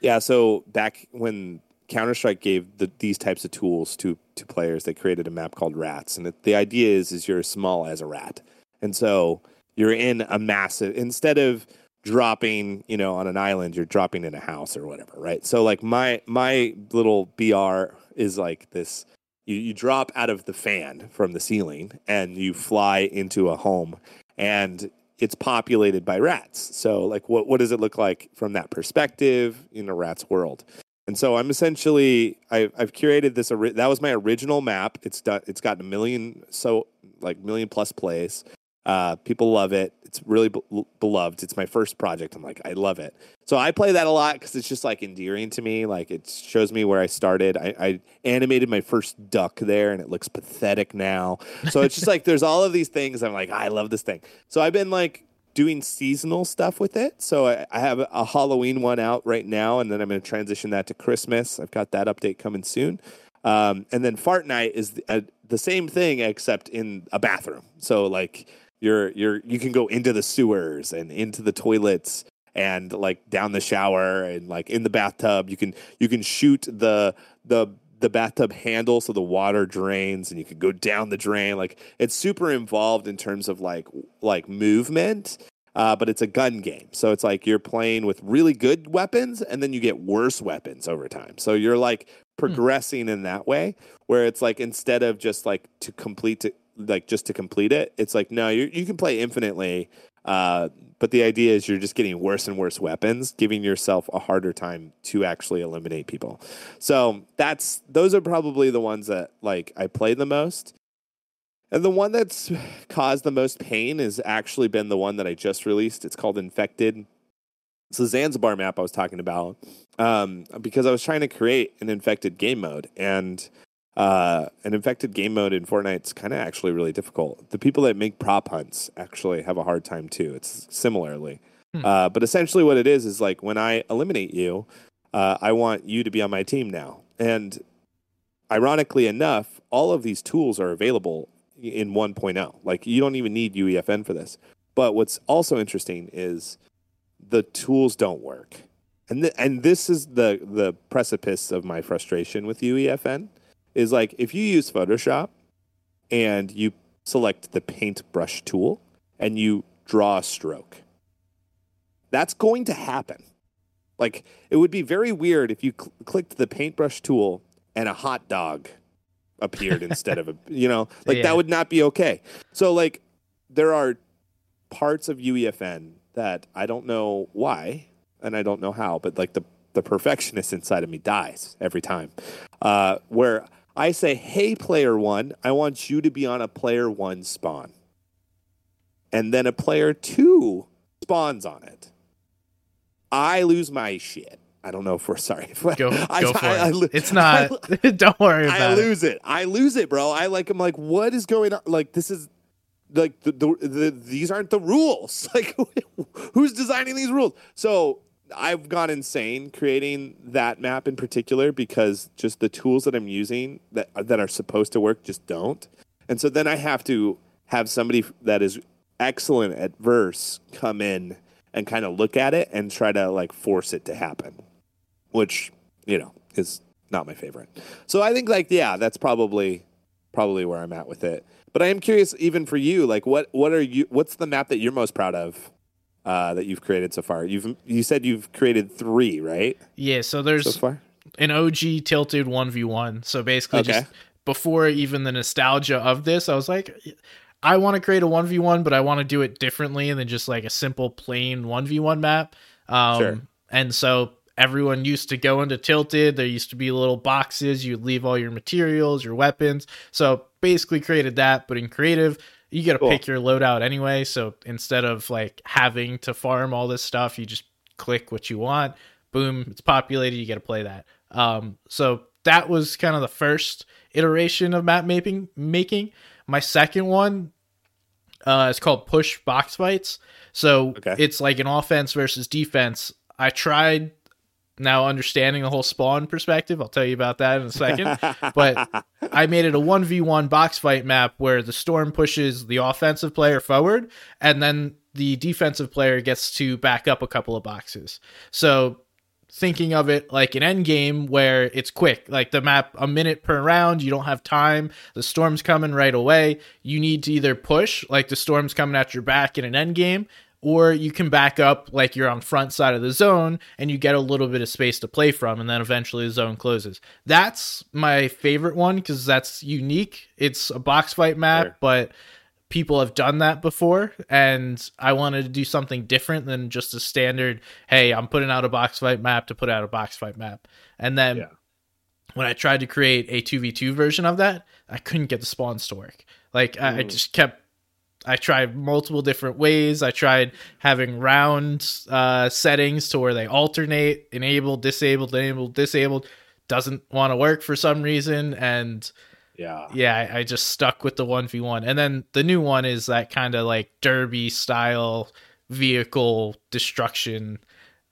Yeah, so back when Counter Strike gave the, these types of tools to to players, they created a map called Rats, and it, the idea is is you're as small as a rat, and so you're in a massive instead of dropping you know on an island you're dropping in a house or whatever right? So like my my little br is like this you, you drop out of the fan from the ceiling and you fly into a home and it's populated by rats. So like what what does it look like from that perspective in a rat's world? And so i'm essentially I, i've curated this that was my original map. It's done it's gotten a million so like million plus plays Uh, people love it. It's really be- beloved. It's my first project. I'm like, I love it. So I play that a lot because it's just like endearing to me. Like it shows me where I started. I, I animated my first duck there, and it looks pathetic now. So it's just like there's all of these things. I'm like, I love this thing. So I've been like doing seasonal stuff with it. So I, I have a Halloween one out right now, and then I'm going to transition that to Christmas. I've got that update coming soon. Um, and then Fart Night is the, uh, the same thing except in a bathroom. So like you're you're you can go into the sewers and into the toilets and like down the shower and like in the bathtub. You can you can shoot the the the bathtub handle so the water drains and you can go down the drain like it's super involved in terms of like like movement uh, but it's a gun game so it's like you're playing with really good weapons and then you get worse weapons over time so you're like progressing hmm. in that way where it's like instead of just like to complete like just to complete it it's like no you you can play infinitely uh, but the idea is you're just getting worse and worse weapons, giving yourself a harder time to actually eliminate people. So that's those are probably the ones that like I play the most. And the one that's caused the most pain has actually been the one that I just released. It's called Infected. It's the Zanzibar map I was talking about um, because I was trying to create an infected game mode, and uh, an infected game mode in Fortnite is kind of actually really difficult. The people that make prop hunts actually have a hard time too. It's similarly, hmm. uh, but essentially what it is is like when I eliminate you, uh, I want you to be on my team now. And ironically enough, all of these tools are available in 1.0. Like you don't even need UEFN for this. But what's also interesting is the tools don't work. And th- and this is the the precipice of my frustration with UEFN is like if you use Photoshop and you select the paintbrush tool and you draw a stroke, that's going to happen. Like it would be very weird if you cl- clicked the paintbrush tool and a hot dog appeared instead of a, you know, like yeah. that would not be okay. So like there are parts of UEFN that I don't know why and I don't know how, but like the the perfectionist inside of me dies every time. Uh, where I say, hey, player one, I want you to be on a player one spawn. And then a player two spawns on it. I lose my shit. I don't know if we're sorry. Go, I, go for I, it. I, it's not. don't worry about it. I lose it. I lose it, bro. I like. I'm like, what is going on? Like, this is like the, the, the these aren't the rules. Like, who's designing these rules? So I've gone insane creating that map in particular because just the tools that I'm using that that are supposed to work just don't. And so then I have to have somebody that is excellent at verse come in and kind of look at it and try to like force it to happen, which, you know, is not my favorite. So I think like yeah, that's probably probably where I'm at with it. But I am curious even for you, like what what are you what's the map that you're most proud of? Uh, that you've created so far. You've you said you've created three, right? Yeah. So there's so far? an OG tilted one v one. So basically, okay. just before even the nostalgia of this, I was like, I want to create a one v one, but I want to do it differently than just like a simple plain one v one map. Um, sure. And so everyone used to go into tilted. There used to be little boxes. You'd leave all your materials, your weapons. So basically created that, but in creative you got to cool. pick your loadout anyway. So instead of like having to farm all this stuff, you just click what you want. Boom, it's populated. You get to play that. Um, so that was kind of the first iteration of map mapping making. My second one uh, is called push box fights. So okay. it's like an offense versus defense. I tried now understanding the whole spawn perspective. I'll tell you about that in a second. but I made it a 1v1 box fight map where the storm pushes the offensive player forward and then the defensive player gets to back up a couple of boxes. So thinking of it like an end game where it's quick like the map a minute per round you don't have time the storm's coming right away you need to either push like the storm's coming at your back in an end game or you can back up like you're on front side of the zone and you get a little bit of space to play from and then eventually the zone closes that's my favorite one because that's unique it's a box fight map sure. but people have done that before and i wanted to do something different than just a standard hey i'm putting out a box fight map to put out a box fight map and then yeah. when i tried to create a 2v2 version of that i couldn't get the spawns to work like mm. I, I just kept I tried multiple different ways. I tried having round uh, settings to where they alternate, enabled, disabled, enabled, disabled. Doesn't want to work for some reason, and Yeah. yeah, I, I just stuck with the one v one. And then the new one is that kind of like derby style vehicle destruction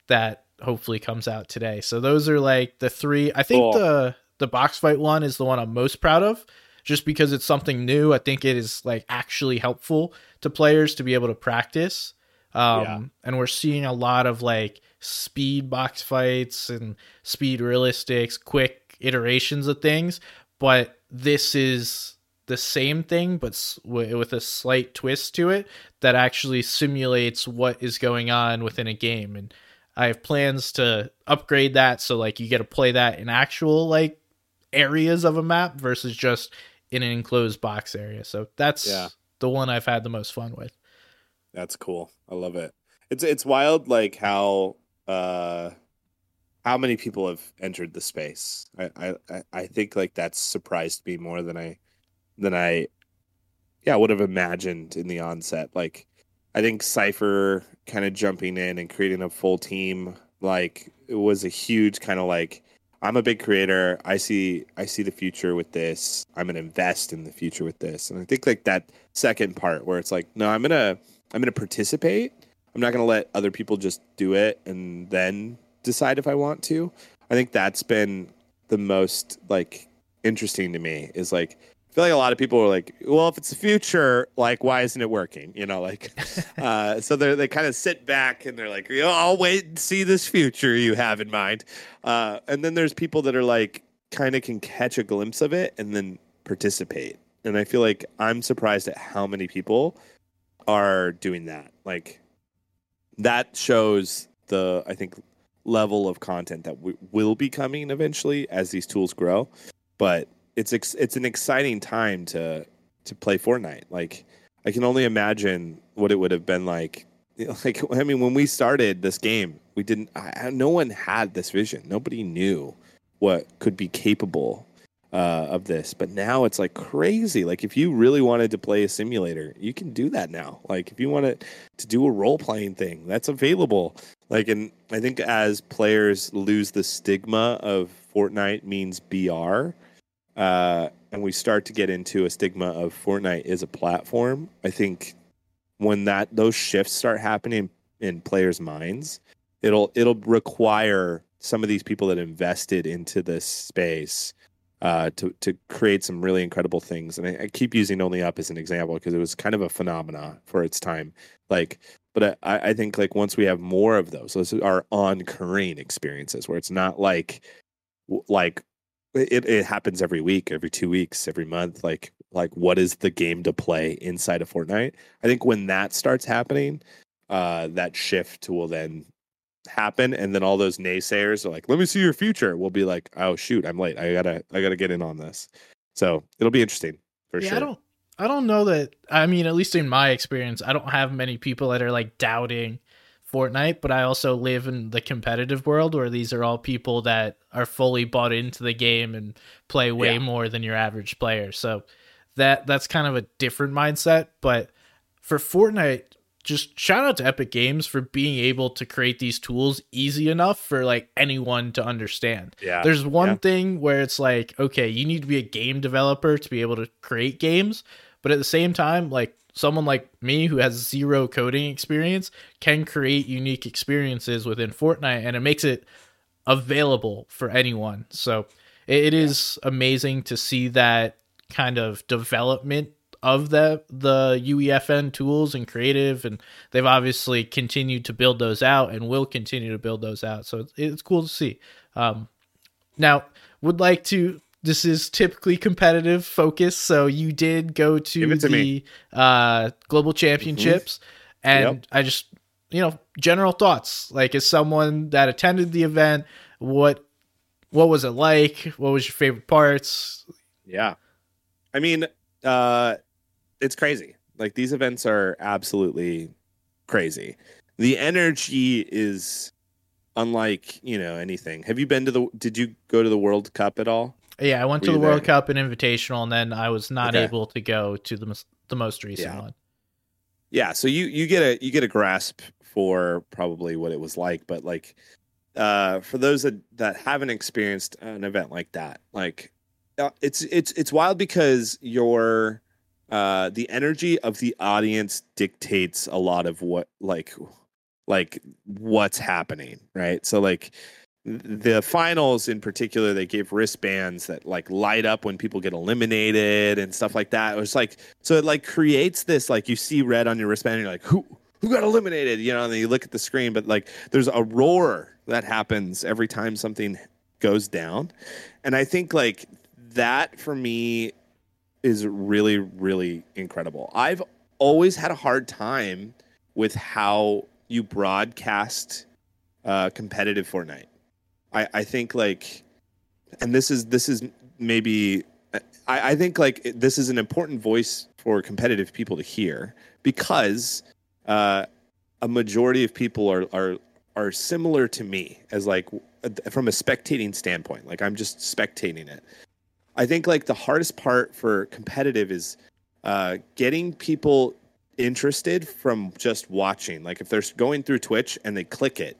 that hopefully comes out today. So those are like the three. I think Cool. the the box fight one is the one I'm most proud of, just because it's something new. I think it is like actually helpful to players to be able to practice. Um, Yeah. and we're seeing a lot of like speed box fights and speed realistics, quick iterations of things. But this is the same thing, but with a slight twist to it that actually simulates what is going on within a game. And I have plans to upgrade that so like you get to play that in actual like areas of a map versus just in an enclosed box area. So that's Yeah. the one I've had the most fun with. That's cool. I love it. It's it's wild like how uh how many people have entered the space. I I I- think like that's surprised me more than I than I yeah, would have imagined in the onset. Like I think Cypher kind of jumping in and creating a full team like it was a huge kind of like I'm a big creator. I see I see the future with this. I'm to invest in the future with this. And I think like that second part where it's like no, I'm to I'm to participate. I'm not to let other people just do it and then decide if I want to. I think that's been the most like interesting to me is like feel like a lot of people are like, well, if it's the future, like why isn't it working? You know, like uh so they they kind of sit back and they're like, I'll wait and see this future you have in mind. Uh and then there's people that are like kind of can catch a glimpse of it and then participate. And I feel like I'm surprised at how many people are doing that. Like that shows the I think level of content that w- will be coming eventually as these tools grow. But it's ex- it's an exciting time to to play Fortnite. Like I can only imagine what it would have been like. Like I mean, when we started this game, we didn't. I, no one had this vision. Nobody knew what could be capable uh, of this. But now it's like crazy. Like if you really wanted to play a simulator, you can do that now. Like if you wanted to do a role playing thing, that's available. Like and I think as players lose the stigma of Fortnite means BR, uh, and we start to get into a stigma of Fortnite is a platform, I think when that those shifts start happening in players' minds, it'll it'll require some of these people that invested into this space uh, to to create some really incredible things. And I, I keep using Only Up as an example because it was kind of a phenomena for its time. Like, but I, I think like once we have more of those, those are on Korean experiences where it's not like like it, it happens every week, every two weeks, every month. Like like what is the game to play inside of Fortnite? I think when that starts happening, uh, that shift will then happen, and then all those naysayers are like, "Let me see your future." We'll be like, "Oh shoot, I'm late. I gotta I gotta get in on this." So it'll be interesting for yeah, sure. I don't I don't know that I mean, at least in my experience, I don't have many people that are like doubting Fortnite, but I also live in the competitive world where these are all people that are fully bought into the game and play way Yeah. more than your average player. So that that's kind of a different mindset, but for Fortnite just shout out to Epic Games for being able to create these tools easy enough for like anyone to understand. yeah, There's one yeah. thing where it's like, okay, you need to be a game developer to be able to create games, but at the same time, like someone like me who has zero coding experience can create unique experiences within Fortnite and it makes it available for anyone. So it, is amazing to see that kind of development of the the UEFN tools and creative and they've obviously continued to build those out and will continue to build those out. So it's, it's cool to see. Um, now, would like to. This is typically competitive focus, so you did go to, to the uh, global championships, and Yep. I just, you know, general thoughts. Like, as someone that attended the event, what what was it like? What was your favorite parts? Yeah. I mean, uh it's crazy. Like these events are absolutely crazy. The energy is unlike, you know, anything. Have you been to the did you go to the World Cup at all? Yeah, I went Were to the World there? Cup and Invitational, and then I was not Okay. able to go to the the most recent Yeah. one. Yeah, so you you get a you get a grasp for probably what it was like, but like uh for those that that haven't experienced an event like that, like uh, it's it's it's wild because your uh the energy of the audience dictates a lot of what like like what's happening, right? So like the finals in particular they gave wristbands that like light up when people get eliminated and stuff like that. It was like so it like creates this like you see red on your wristband and you're like who who got eliminated? You know and then you look at the screen but like there's a roar that happens every time something goes down. And i think like that for me is really really incredible. I've always had a hard time with how you broadcast uh, competitive Fortnite. I, I think like, and this is this is maybe I, I think like this is an important voice for competitive people to hear because uh, a majority of people are are are similar to me as like from a spectating standpoint. Like I'm just spectating it. I think like the hardest part for competitive is uh, getting people interested from just watching. Like if they're going through Twitch and they click it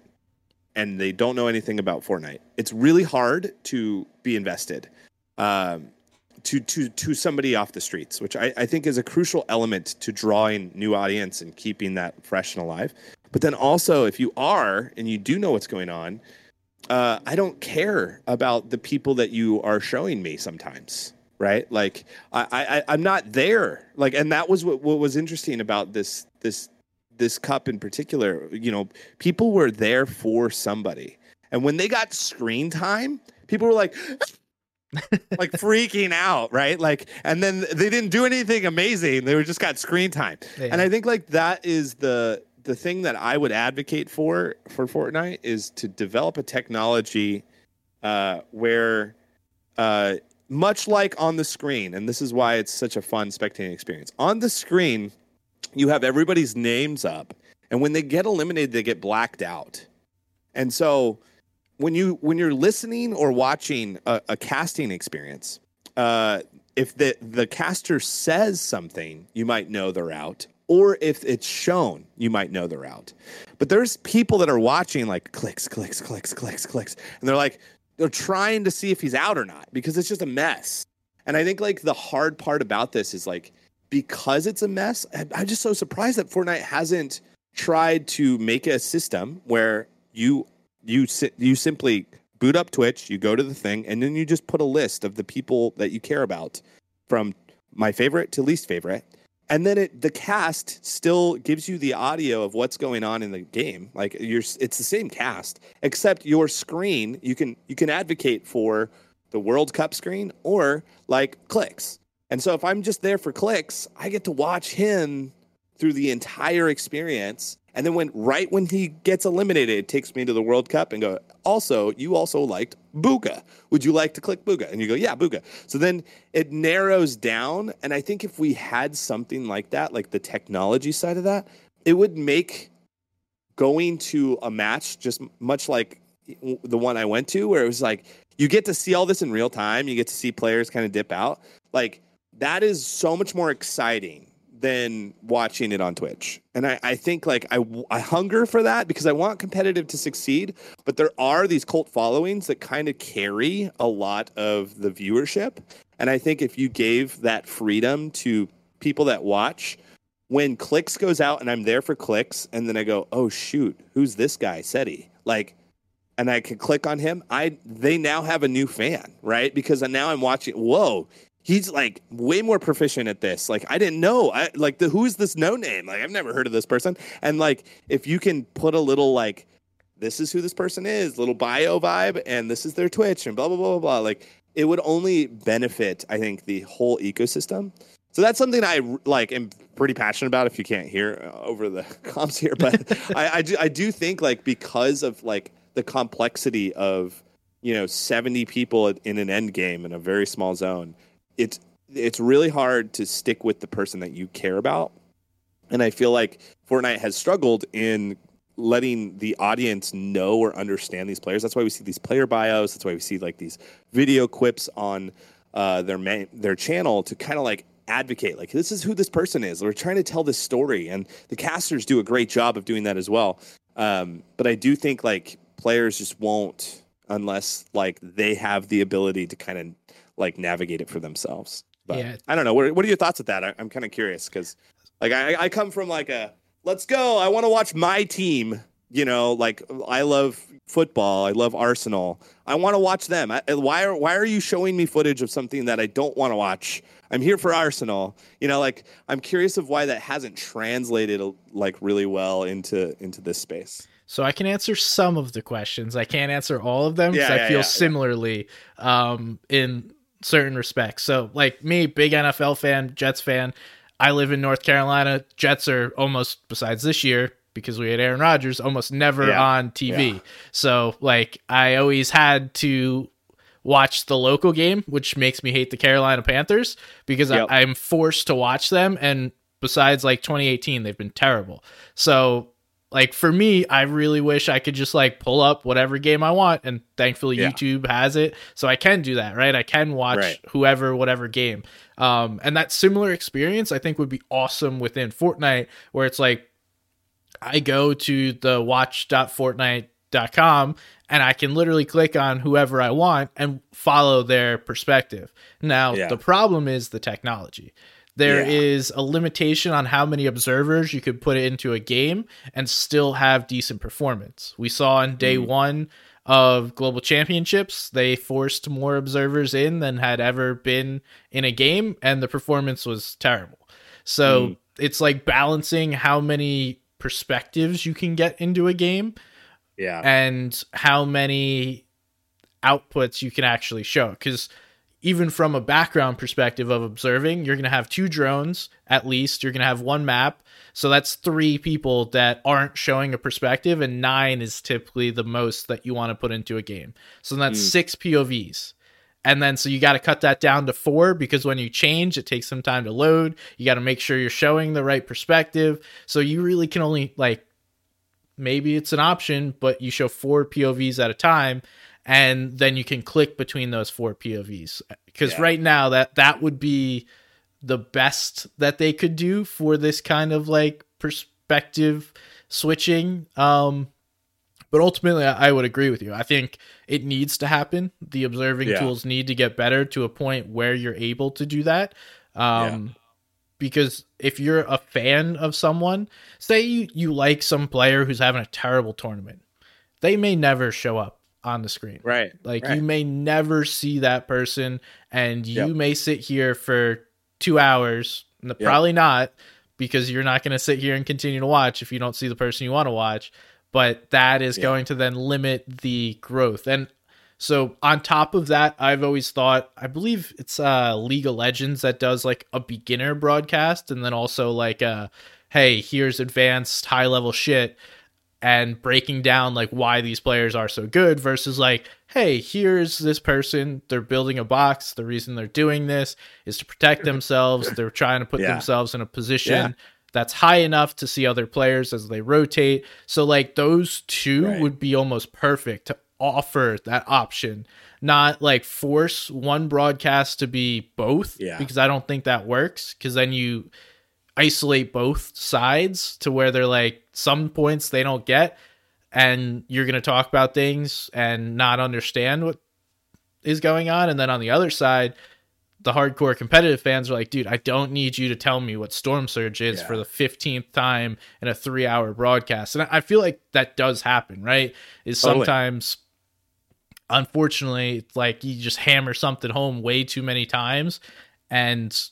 and they don't know anything about Fortnite, it's really hard to be invested um, to to to somebody off the streets, which I, I think is a crucial element to drawing new audience and keeping that fresh and alive. But then also, if you are and you do know what's going on, uh, I don't care about the people that you are showing me sometimes right? Like I, I i'm not there. Like and that was what, what was interesting about this this this cup in particular you know people were there for somebody and when they got screen time people were like like freaking out right like and then they didn't do anything amazing they were just got screen time yeah. and i think like that is the the thing that i would advocate for for fortnite is to develop a technology uh where uh much like on the screen, and this is why it's such a fun spectating experience. On the screen, you have everybody's names up, and when they get eliminated, they get blacked out. And so, when you when you're listening or watching a, a casting experience, uh, if the the caster says something, you might know they're out. Or if it's shown, you might know they're out. But there's people that are watching like Clix, Clix, Clix, Clix, Clix, and they're like, they're trying to see if he's out or not because it's just a mess. And I think like the hard part about this is like because it's a mess, I'm just so surprised that Fortnite hasn't tried to make a system where you you you simply boot up Twitch, you go to the thing, and then you just put a list of the people that you care about from my favorite to least favorite, and then it the cast still gives you the audio of what's going on in the game. Like you're it's the same cast except your screen you can you can advocate for the world cup screen or like Clix and so if i'm just there for Clix i get to watch him through the entire experience and then when right when he gets eliminated, it takes me to the World Cup and go, also, you also liked Bugha. Would you like to click Bugha? And you go, yeah, Bugha. So then it narrows down. And I think if we had something like that, like the technology side of that, it would make going to a match just much like the one I went to, where it was like you get to see all this in real time. You get to see players kind of dip out. Like that is so much more exciting than watching it on Twitch. And I, I think like I, I hunger for that because I want competitive to succeed, but there are these cult followings that kind of carry a lot of the viewership. And I think if you gave that freedom to people that watch, when Clix goes out and I'm there for Clix, and then I go, oh shoot, who's this guy, Seti? Like, and I can click on him. I they now have a new fan, right? Because now I'm watching. Whoa, he's like way more proficient at this. Like I didn't know. I like the who's this no name? Like I've never heard of this person. And like if you can put a little like this is who this person is, little bio vibe, and this is their Twitch and blah blah blah blah blah. Like it would only benefit, I think, the whole ecosystem. So that's something I like am pretty passionate about. If you can't hear uh, over the comms here, but I, I do I do think like because of like the complexity of you know 70 people in an end game in a very small zone it's it's really hard to stick with the person that you care about. And I feel like Fortnite has struggled in letting the audience know or understand these players. That's why we see these player bios. That's why we see like these video clips on uh, their their channel to kind of like advocate like this is who this person is. We're trying to tell this story, and the casters do a great job of doing that as well. Um, but I do think like players just won't unless like they have the ability to kind of like navigate it for themselves. But Yeah. I don't know. What, what are your thoughts with that? I, I'm kind of curious because like I, I come from like a let's go. I want to watch my team. You know, like I love football. I love Arsenal. I want to watch them. I, why are why are you showing me footage of something that I don't want to watch? I'm here for Arsenal. You know, like I'm curious of why that hasn't translated like really well into into this space. So I can answer some of the questions. I can't answer all of them because Yeah, I feel yeah, yeah. similarly um, in certain respects. So, like me, big NFL fan, Jets fan. I live in North Carolina. Jets are almost, besides this year, because we had Aaron Rodgers, almost never Yeah, on TV. yeah. So, like, I always had to watch the local game, which makes me hate the Carolina Panthers because Yep. I, I'm forced to watch them. And besides, like 2018, they've been terrible. So, like for me, I really wish I could just like pull up whatever game I want, and thankfully Yeah. YouTube has it, so I can do that. Right, I can watch Right. whoever, whatever game. Um, and that similar experience, I think, would be awesome within Fortnite, where it's like I go to the watch.fortnite.com and I can literally click on whoever I want and follow their perspective. Now, Yeah. the problem is the technology. There Yeah. is a limitation on how many observers you could put into a game and still have decent performance. We saw on day Mm. one of global championships, they forced more observers in than had ever been in a game, and the performance was terrible. So Mm. it's like balancing how many perspectives you can get into a game Yeah. and how many outputs you can actually show. Because even from a background perspective of observing, you're going to have two drones at least. You're going to have one map. So that's three people that aren't showing a perspective, and nine is typically the most that you want to put into a game. So that's Mm. six POVs. And then so you got to cut that down to four because when you change, it takes some time to load. You got to make sure you're showing the right perspective. So you really can only like maybe it's an option, but you show four POVs at a time, and then you can click between those four POVs. Because Yeah. right now that that would be the best that they could do for this kind of like perspective switching. Um, but ultimately, I would agree with you. I think it needs to happen. The observing Yeah. tools need to get better to a point where you're able to do that. Um, Because if you're a fan of someone, say you, you like some player who's having a terrible tournament, they may never show up on the screen. right. Like right. you may never see that person, and you Yep. may sit here for two hours. n- Probably not, because you're not going to sit here and continue to watch if you don't see the person you want to watch. But that is Yeah. going to then limit the growth. And so on top of that, I've always thought I believe it's uh League of Legends that does like a beginner broadcast and then also like uh hey, here's advanced high level shit and breaking down like why these players are so good versus like hey here's this person they're building a box the reason they're doing this is to protect themselves they're trying to put Yeah. themselves in a position Yeah. that's high enough to see other players as they rotate so like those two Right. would be almost perfect to offer that option not like force one broadcast to be both Yeah. because i don't think that works because then you isolate both sides to where they're like some points they don't get and you're going to talk about things and not understand what is going on and then on the other side the hardcore competitive fans are like dude i don't need you to tell me what storm surge is Yeah. for the 15th time in a 3 hour broadcast and I- feel like that does happen right is Totally. sometimes unfortunately it's like you just hammer something home way too many times and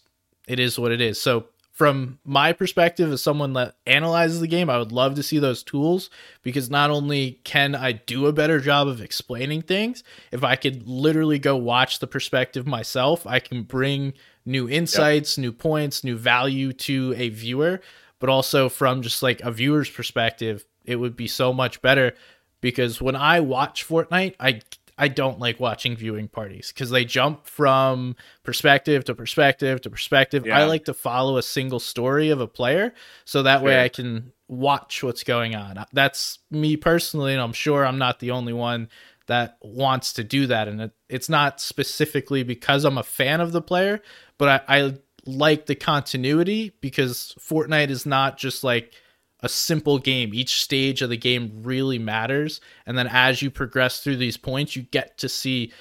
it is what it is so from my perspective as someone that analyzes the game i would love to see those tools because not only can i do a better job of explaining things if i could literally go watch the perspective myself i can bring new insights new points new value to a viewer. But also from just like a viewer's perspective it would be so much better because when I watch Fortnite, I I don't like watching viewing parties because they jump from perspective to perspective to perspective. Yeah. I like to follow a single story of a player so that way I can watch what's going on. Uh, that's me personally, and I'm sure I'm not the only one that wants to do that. And it, it's not specifically because I'm a fan of the player, but I, I like the continuity because Fortnite is not just like a simple game. Each stage of the game really matters. And then as you progress through these points, you get to see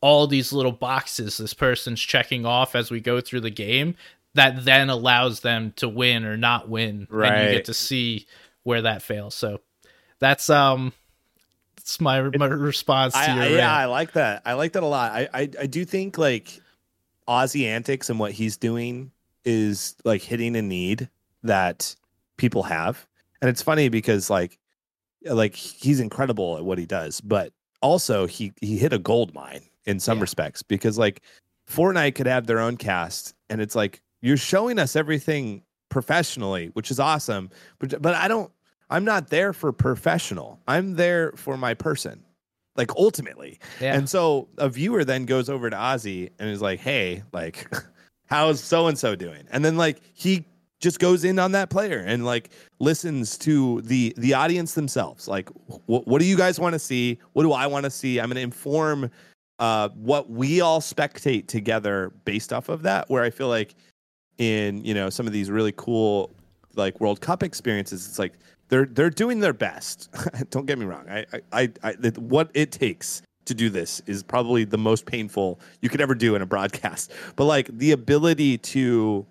all these little boxes this person's checking off as we go through the game that then allows them to win or not win. Right. And you get to see where that fails. So that's um that's my, my response to I, your I- yeah, I like that. I like that a lot. I, I I do think like Aussie Antics and what he's doing is like hitting a need that people have. And it's funny because like like he's incredible at what he does, but also he he hit a gold mine in some Yeah. respects because like Fortnite could have their own cast and it's like you're showing us everything professionally, which is awesome, but but I don't I'm not there for professional. I'm there for my person. Like ultimately. yeah. And so a viewer then goes over to Aussie and is like, "Hey, like, how's so and so doing?" And then like he just goes in on that player and like listens to the the audience themselves. Like, what what do you guys want to see? What do I want to see? I'm going to inform uh, what we all spectate together based off of that. Where I feel like in you know some of these really cool like World Cup experiences, it's like they're they're doing their best. Don't get me wrong. I I, I, what it takes to do this is probably the most painful you could ever do in a broadcast. But like the ability to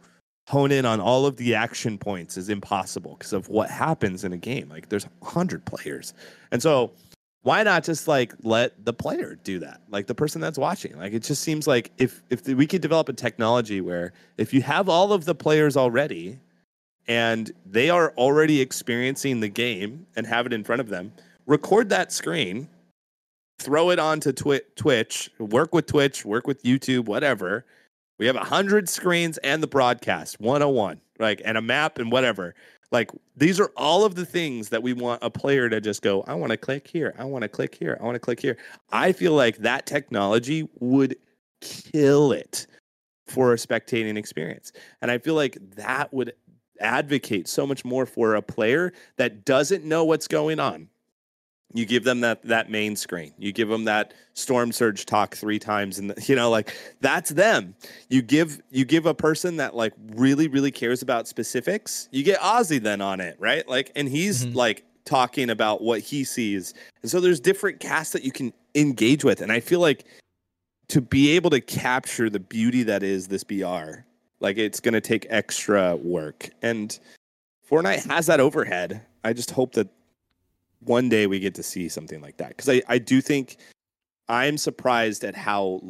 hone in on all of the action points is impossible because of what happens in a game. Like there's a hundred players, and so why not just like let the player do that? Like the person that's watching. Like it just seems like if if we could develop a technology where if you have all of the players already and they are already experiencing the game and have it in front of them record that screen throw it onto Twi- twitch work with twitch work with youtube whatever we have a hundred screens and the broadcast 101 like and a map and whatever. Like these are all of the things that we want a player to just go i want to click here i want to click here i want to click here. I feel like that technology would kill it for a spectating experience. And i feel like that would advocate so much more for a player that doesn't know what's going on you give them that that main screen. You give them that storm surge talk three times and you know like that's them. You give you give a person that like really really cares about specifics you get Aussie then on it right? Like and he's Mhm. like talking about what he sees. And so there's different casts that you can engage with. And i feel like to be able to capture the beauty that is this br like it's going to take extra work. And fortnite has that overhead. I just hope that one day we get to see something like that. Because I, I do think i'm surprised at how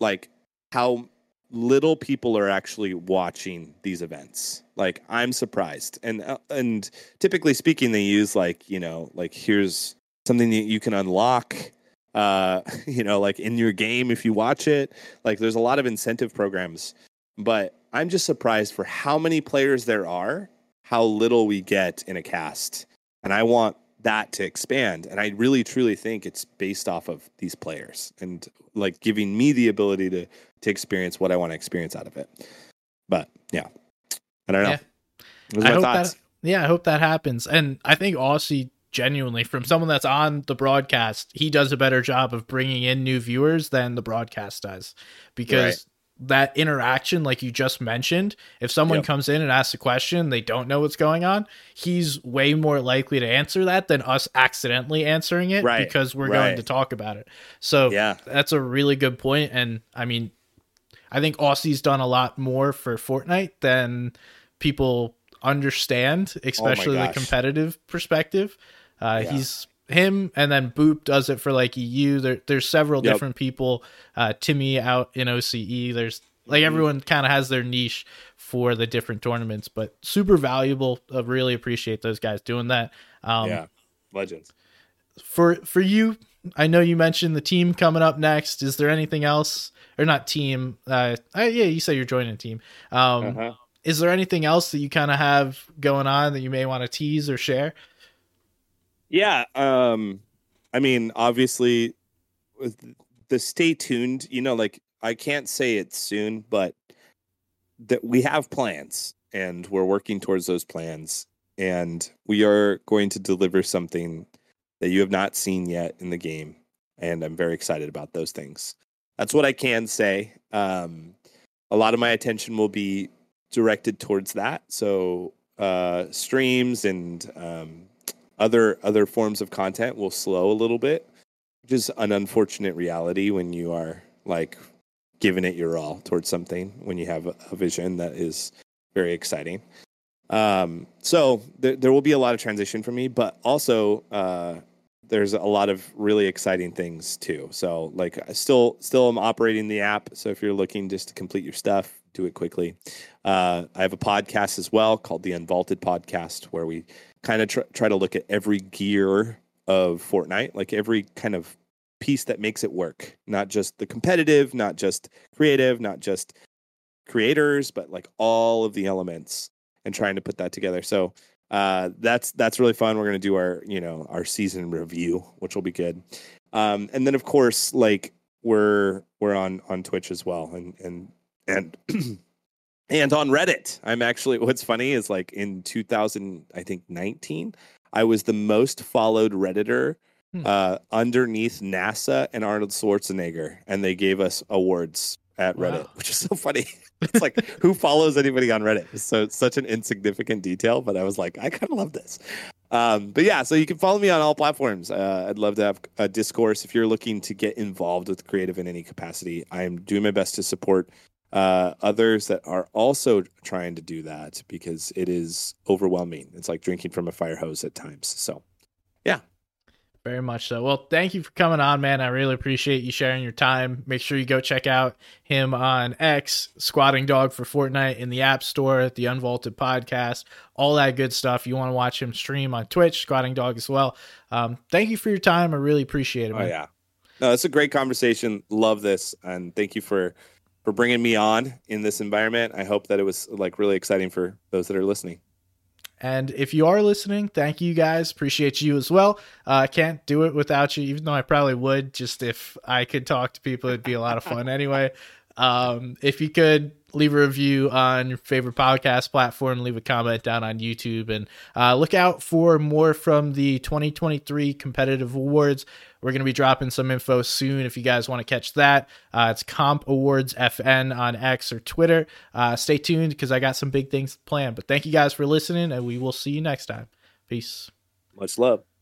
like how little people are actually watching these events. Like i'm surprised. And uh, and typically speaking they use like you know like here's something that you can unlock uh you know like in your game if you watch it. Like there's a lot of incentive programs. But i'm just surprised for how many players there are how little we get in a cast and I want that to expand. And I really truly think it's based off of these players and like giving me the ability to to experience what I want to experience out of it. But yeah, I don't know. Yeah. Those I hope thoughts. that yeah, I hope that happens. And I think Aussie genuinely from someone that's on the broadcast, he does a better job of bringing in new viewers than the broadcast does. Because that interaction like you just mentioned, if someone Yep. comes in and asks a question, they don't know what's going on, he's way more likely to answer that than us accidentally answering it Right, because we're going to talk about it. So Yeah. that's a really good point and I mean I think Aussie's done a lot more for Fortnite than people understand, especially the Oh gosh. competitive perspective. Uh, Yeah. He's him, and then Boop does it for like EU. There, there's several Yep. different people. Uh, Timmy out in OCE. There's like Mhm. everyone kind of has their niche for the different tournaments, but super valuable. I really appreciate those guys doing that. Um, yeah. Legends. for for you i know you mentioned the team coming up next is there anything else or not team uh, uh yeah you say you're joining a team um Uh-huh. is there anything else that you kind of have going on that you may want to tease or share Yeah. Um, I mean, obviously, the stay tuned. You know, like I can't say it soon, but that we have plans and we're working towards those plans, and we are going to deliver something that you have not seen yet in the game, and I'm very excited about those things. That's what I can say. Um, a lot of my attention will be directed towards that. So uh, streams and um, other other forms of content will slow a little bit, which is an unfortunate reality when you are like giving it your all towards something when you have a, vision that is very exciting. Um, so there, there will be a lot of transition for me, but also uh, there's a lot of really exciting things too. So like I still still am operating the app. So if you're looking just to complete your stuff, do it quickly. Uh, I have a podcast as well called the Unvaulted Podcast, where we kind of tr- try to look at every gear of Fortnite, like every kind of piece that makes it work, not just the competitive, not just creative, not just creators, but like all of the elements and trying to put that together. So uh, that's that's really fun. We're gonna do our you know our season review, which will be good. Um, and then of course, like we're we're on on Twitch as well, and and and and on Reddit. I'm actually what's funny is like in 2000, I think 19, I was the most followed redditor Hmm. uh, underneath NASA and Arnold Schwarzenegger, and they gave us awards at Reddit, Wow. which is so funny. it's like who follows anybody on Reddit? So it's such an insignificant detail, but I was like, I kind of love this. Um, but yeah, so you can follow me on all platforms. Uh, I'd love to have a discourse if you're looking to get involved with creative in any capacity. I am doing my best to support uh, others that are also trying to do that because it is overwhelming. It's like drinking from a fire hose at times. So yeah. Very much so. Well, thank you for coming on, man. I really appreciate you sharing your time. Make sure you go check out him on X, Squatingdog for Fortnite in the App Store, the Unvaulted Podcast, all that good stuff. You want to watch him stream on Twitch, Squatingdog as well. Um, thank you for your time. I really appreciate it. Oh yeah, no, it's a great conversation. Love this, and thank you for for bringing me on in this environment. I hope that it was like really exciting for those that are listening. And if you are listening, thank you guys. Appreciate you as well. Uh, I can't do it without you, even though I probably would. Just if I could talk to people, it'd be a lot of fun anyway. Um, if you could leave a review on your favorite podcast platform, leave a comment down on YouTube, and uh, look out for more from the 2023 competitive awards. We're going to be dropping some info soon if you guys want to catch that. Uh, it's Comp Awards FN on X or Twitter. Uh, stay tuned because I got some big things planned. But thank you guys for listening, and we will see you next time. Peace. Much love.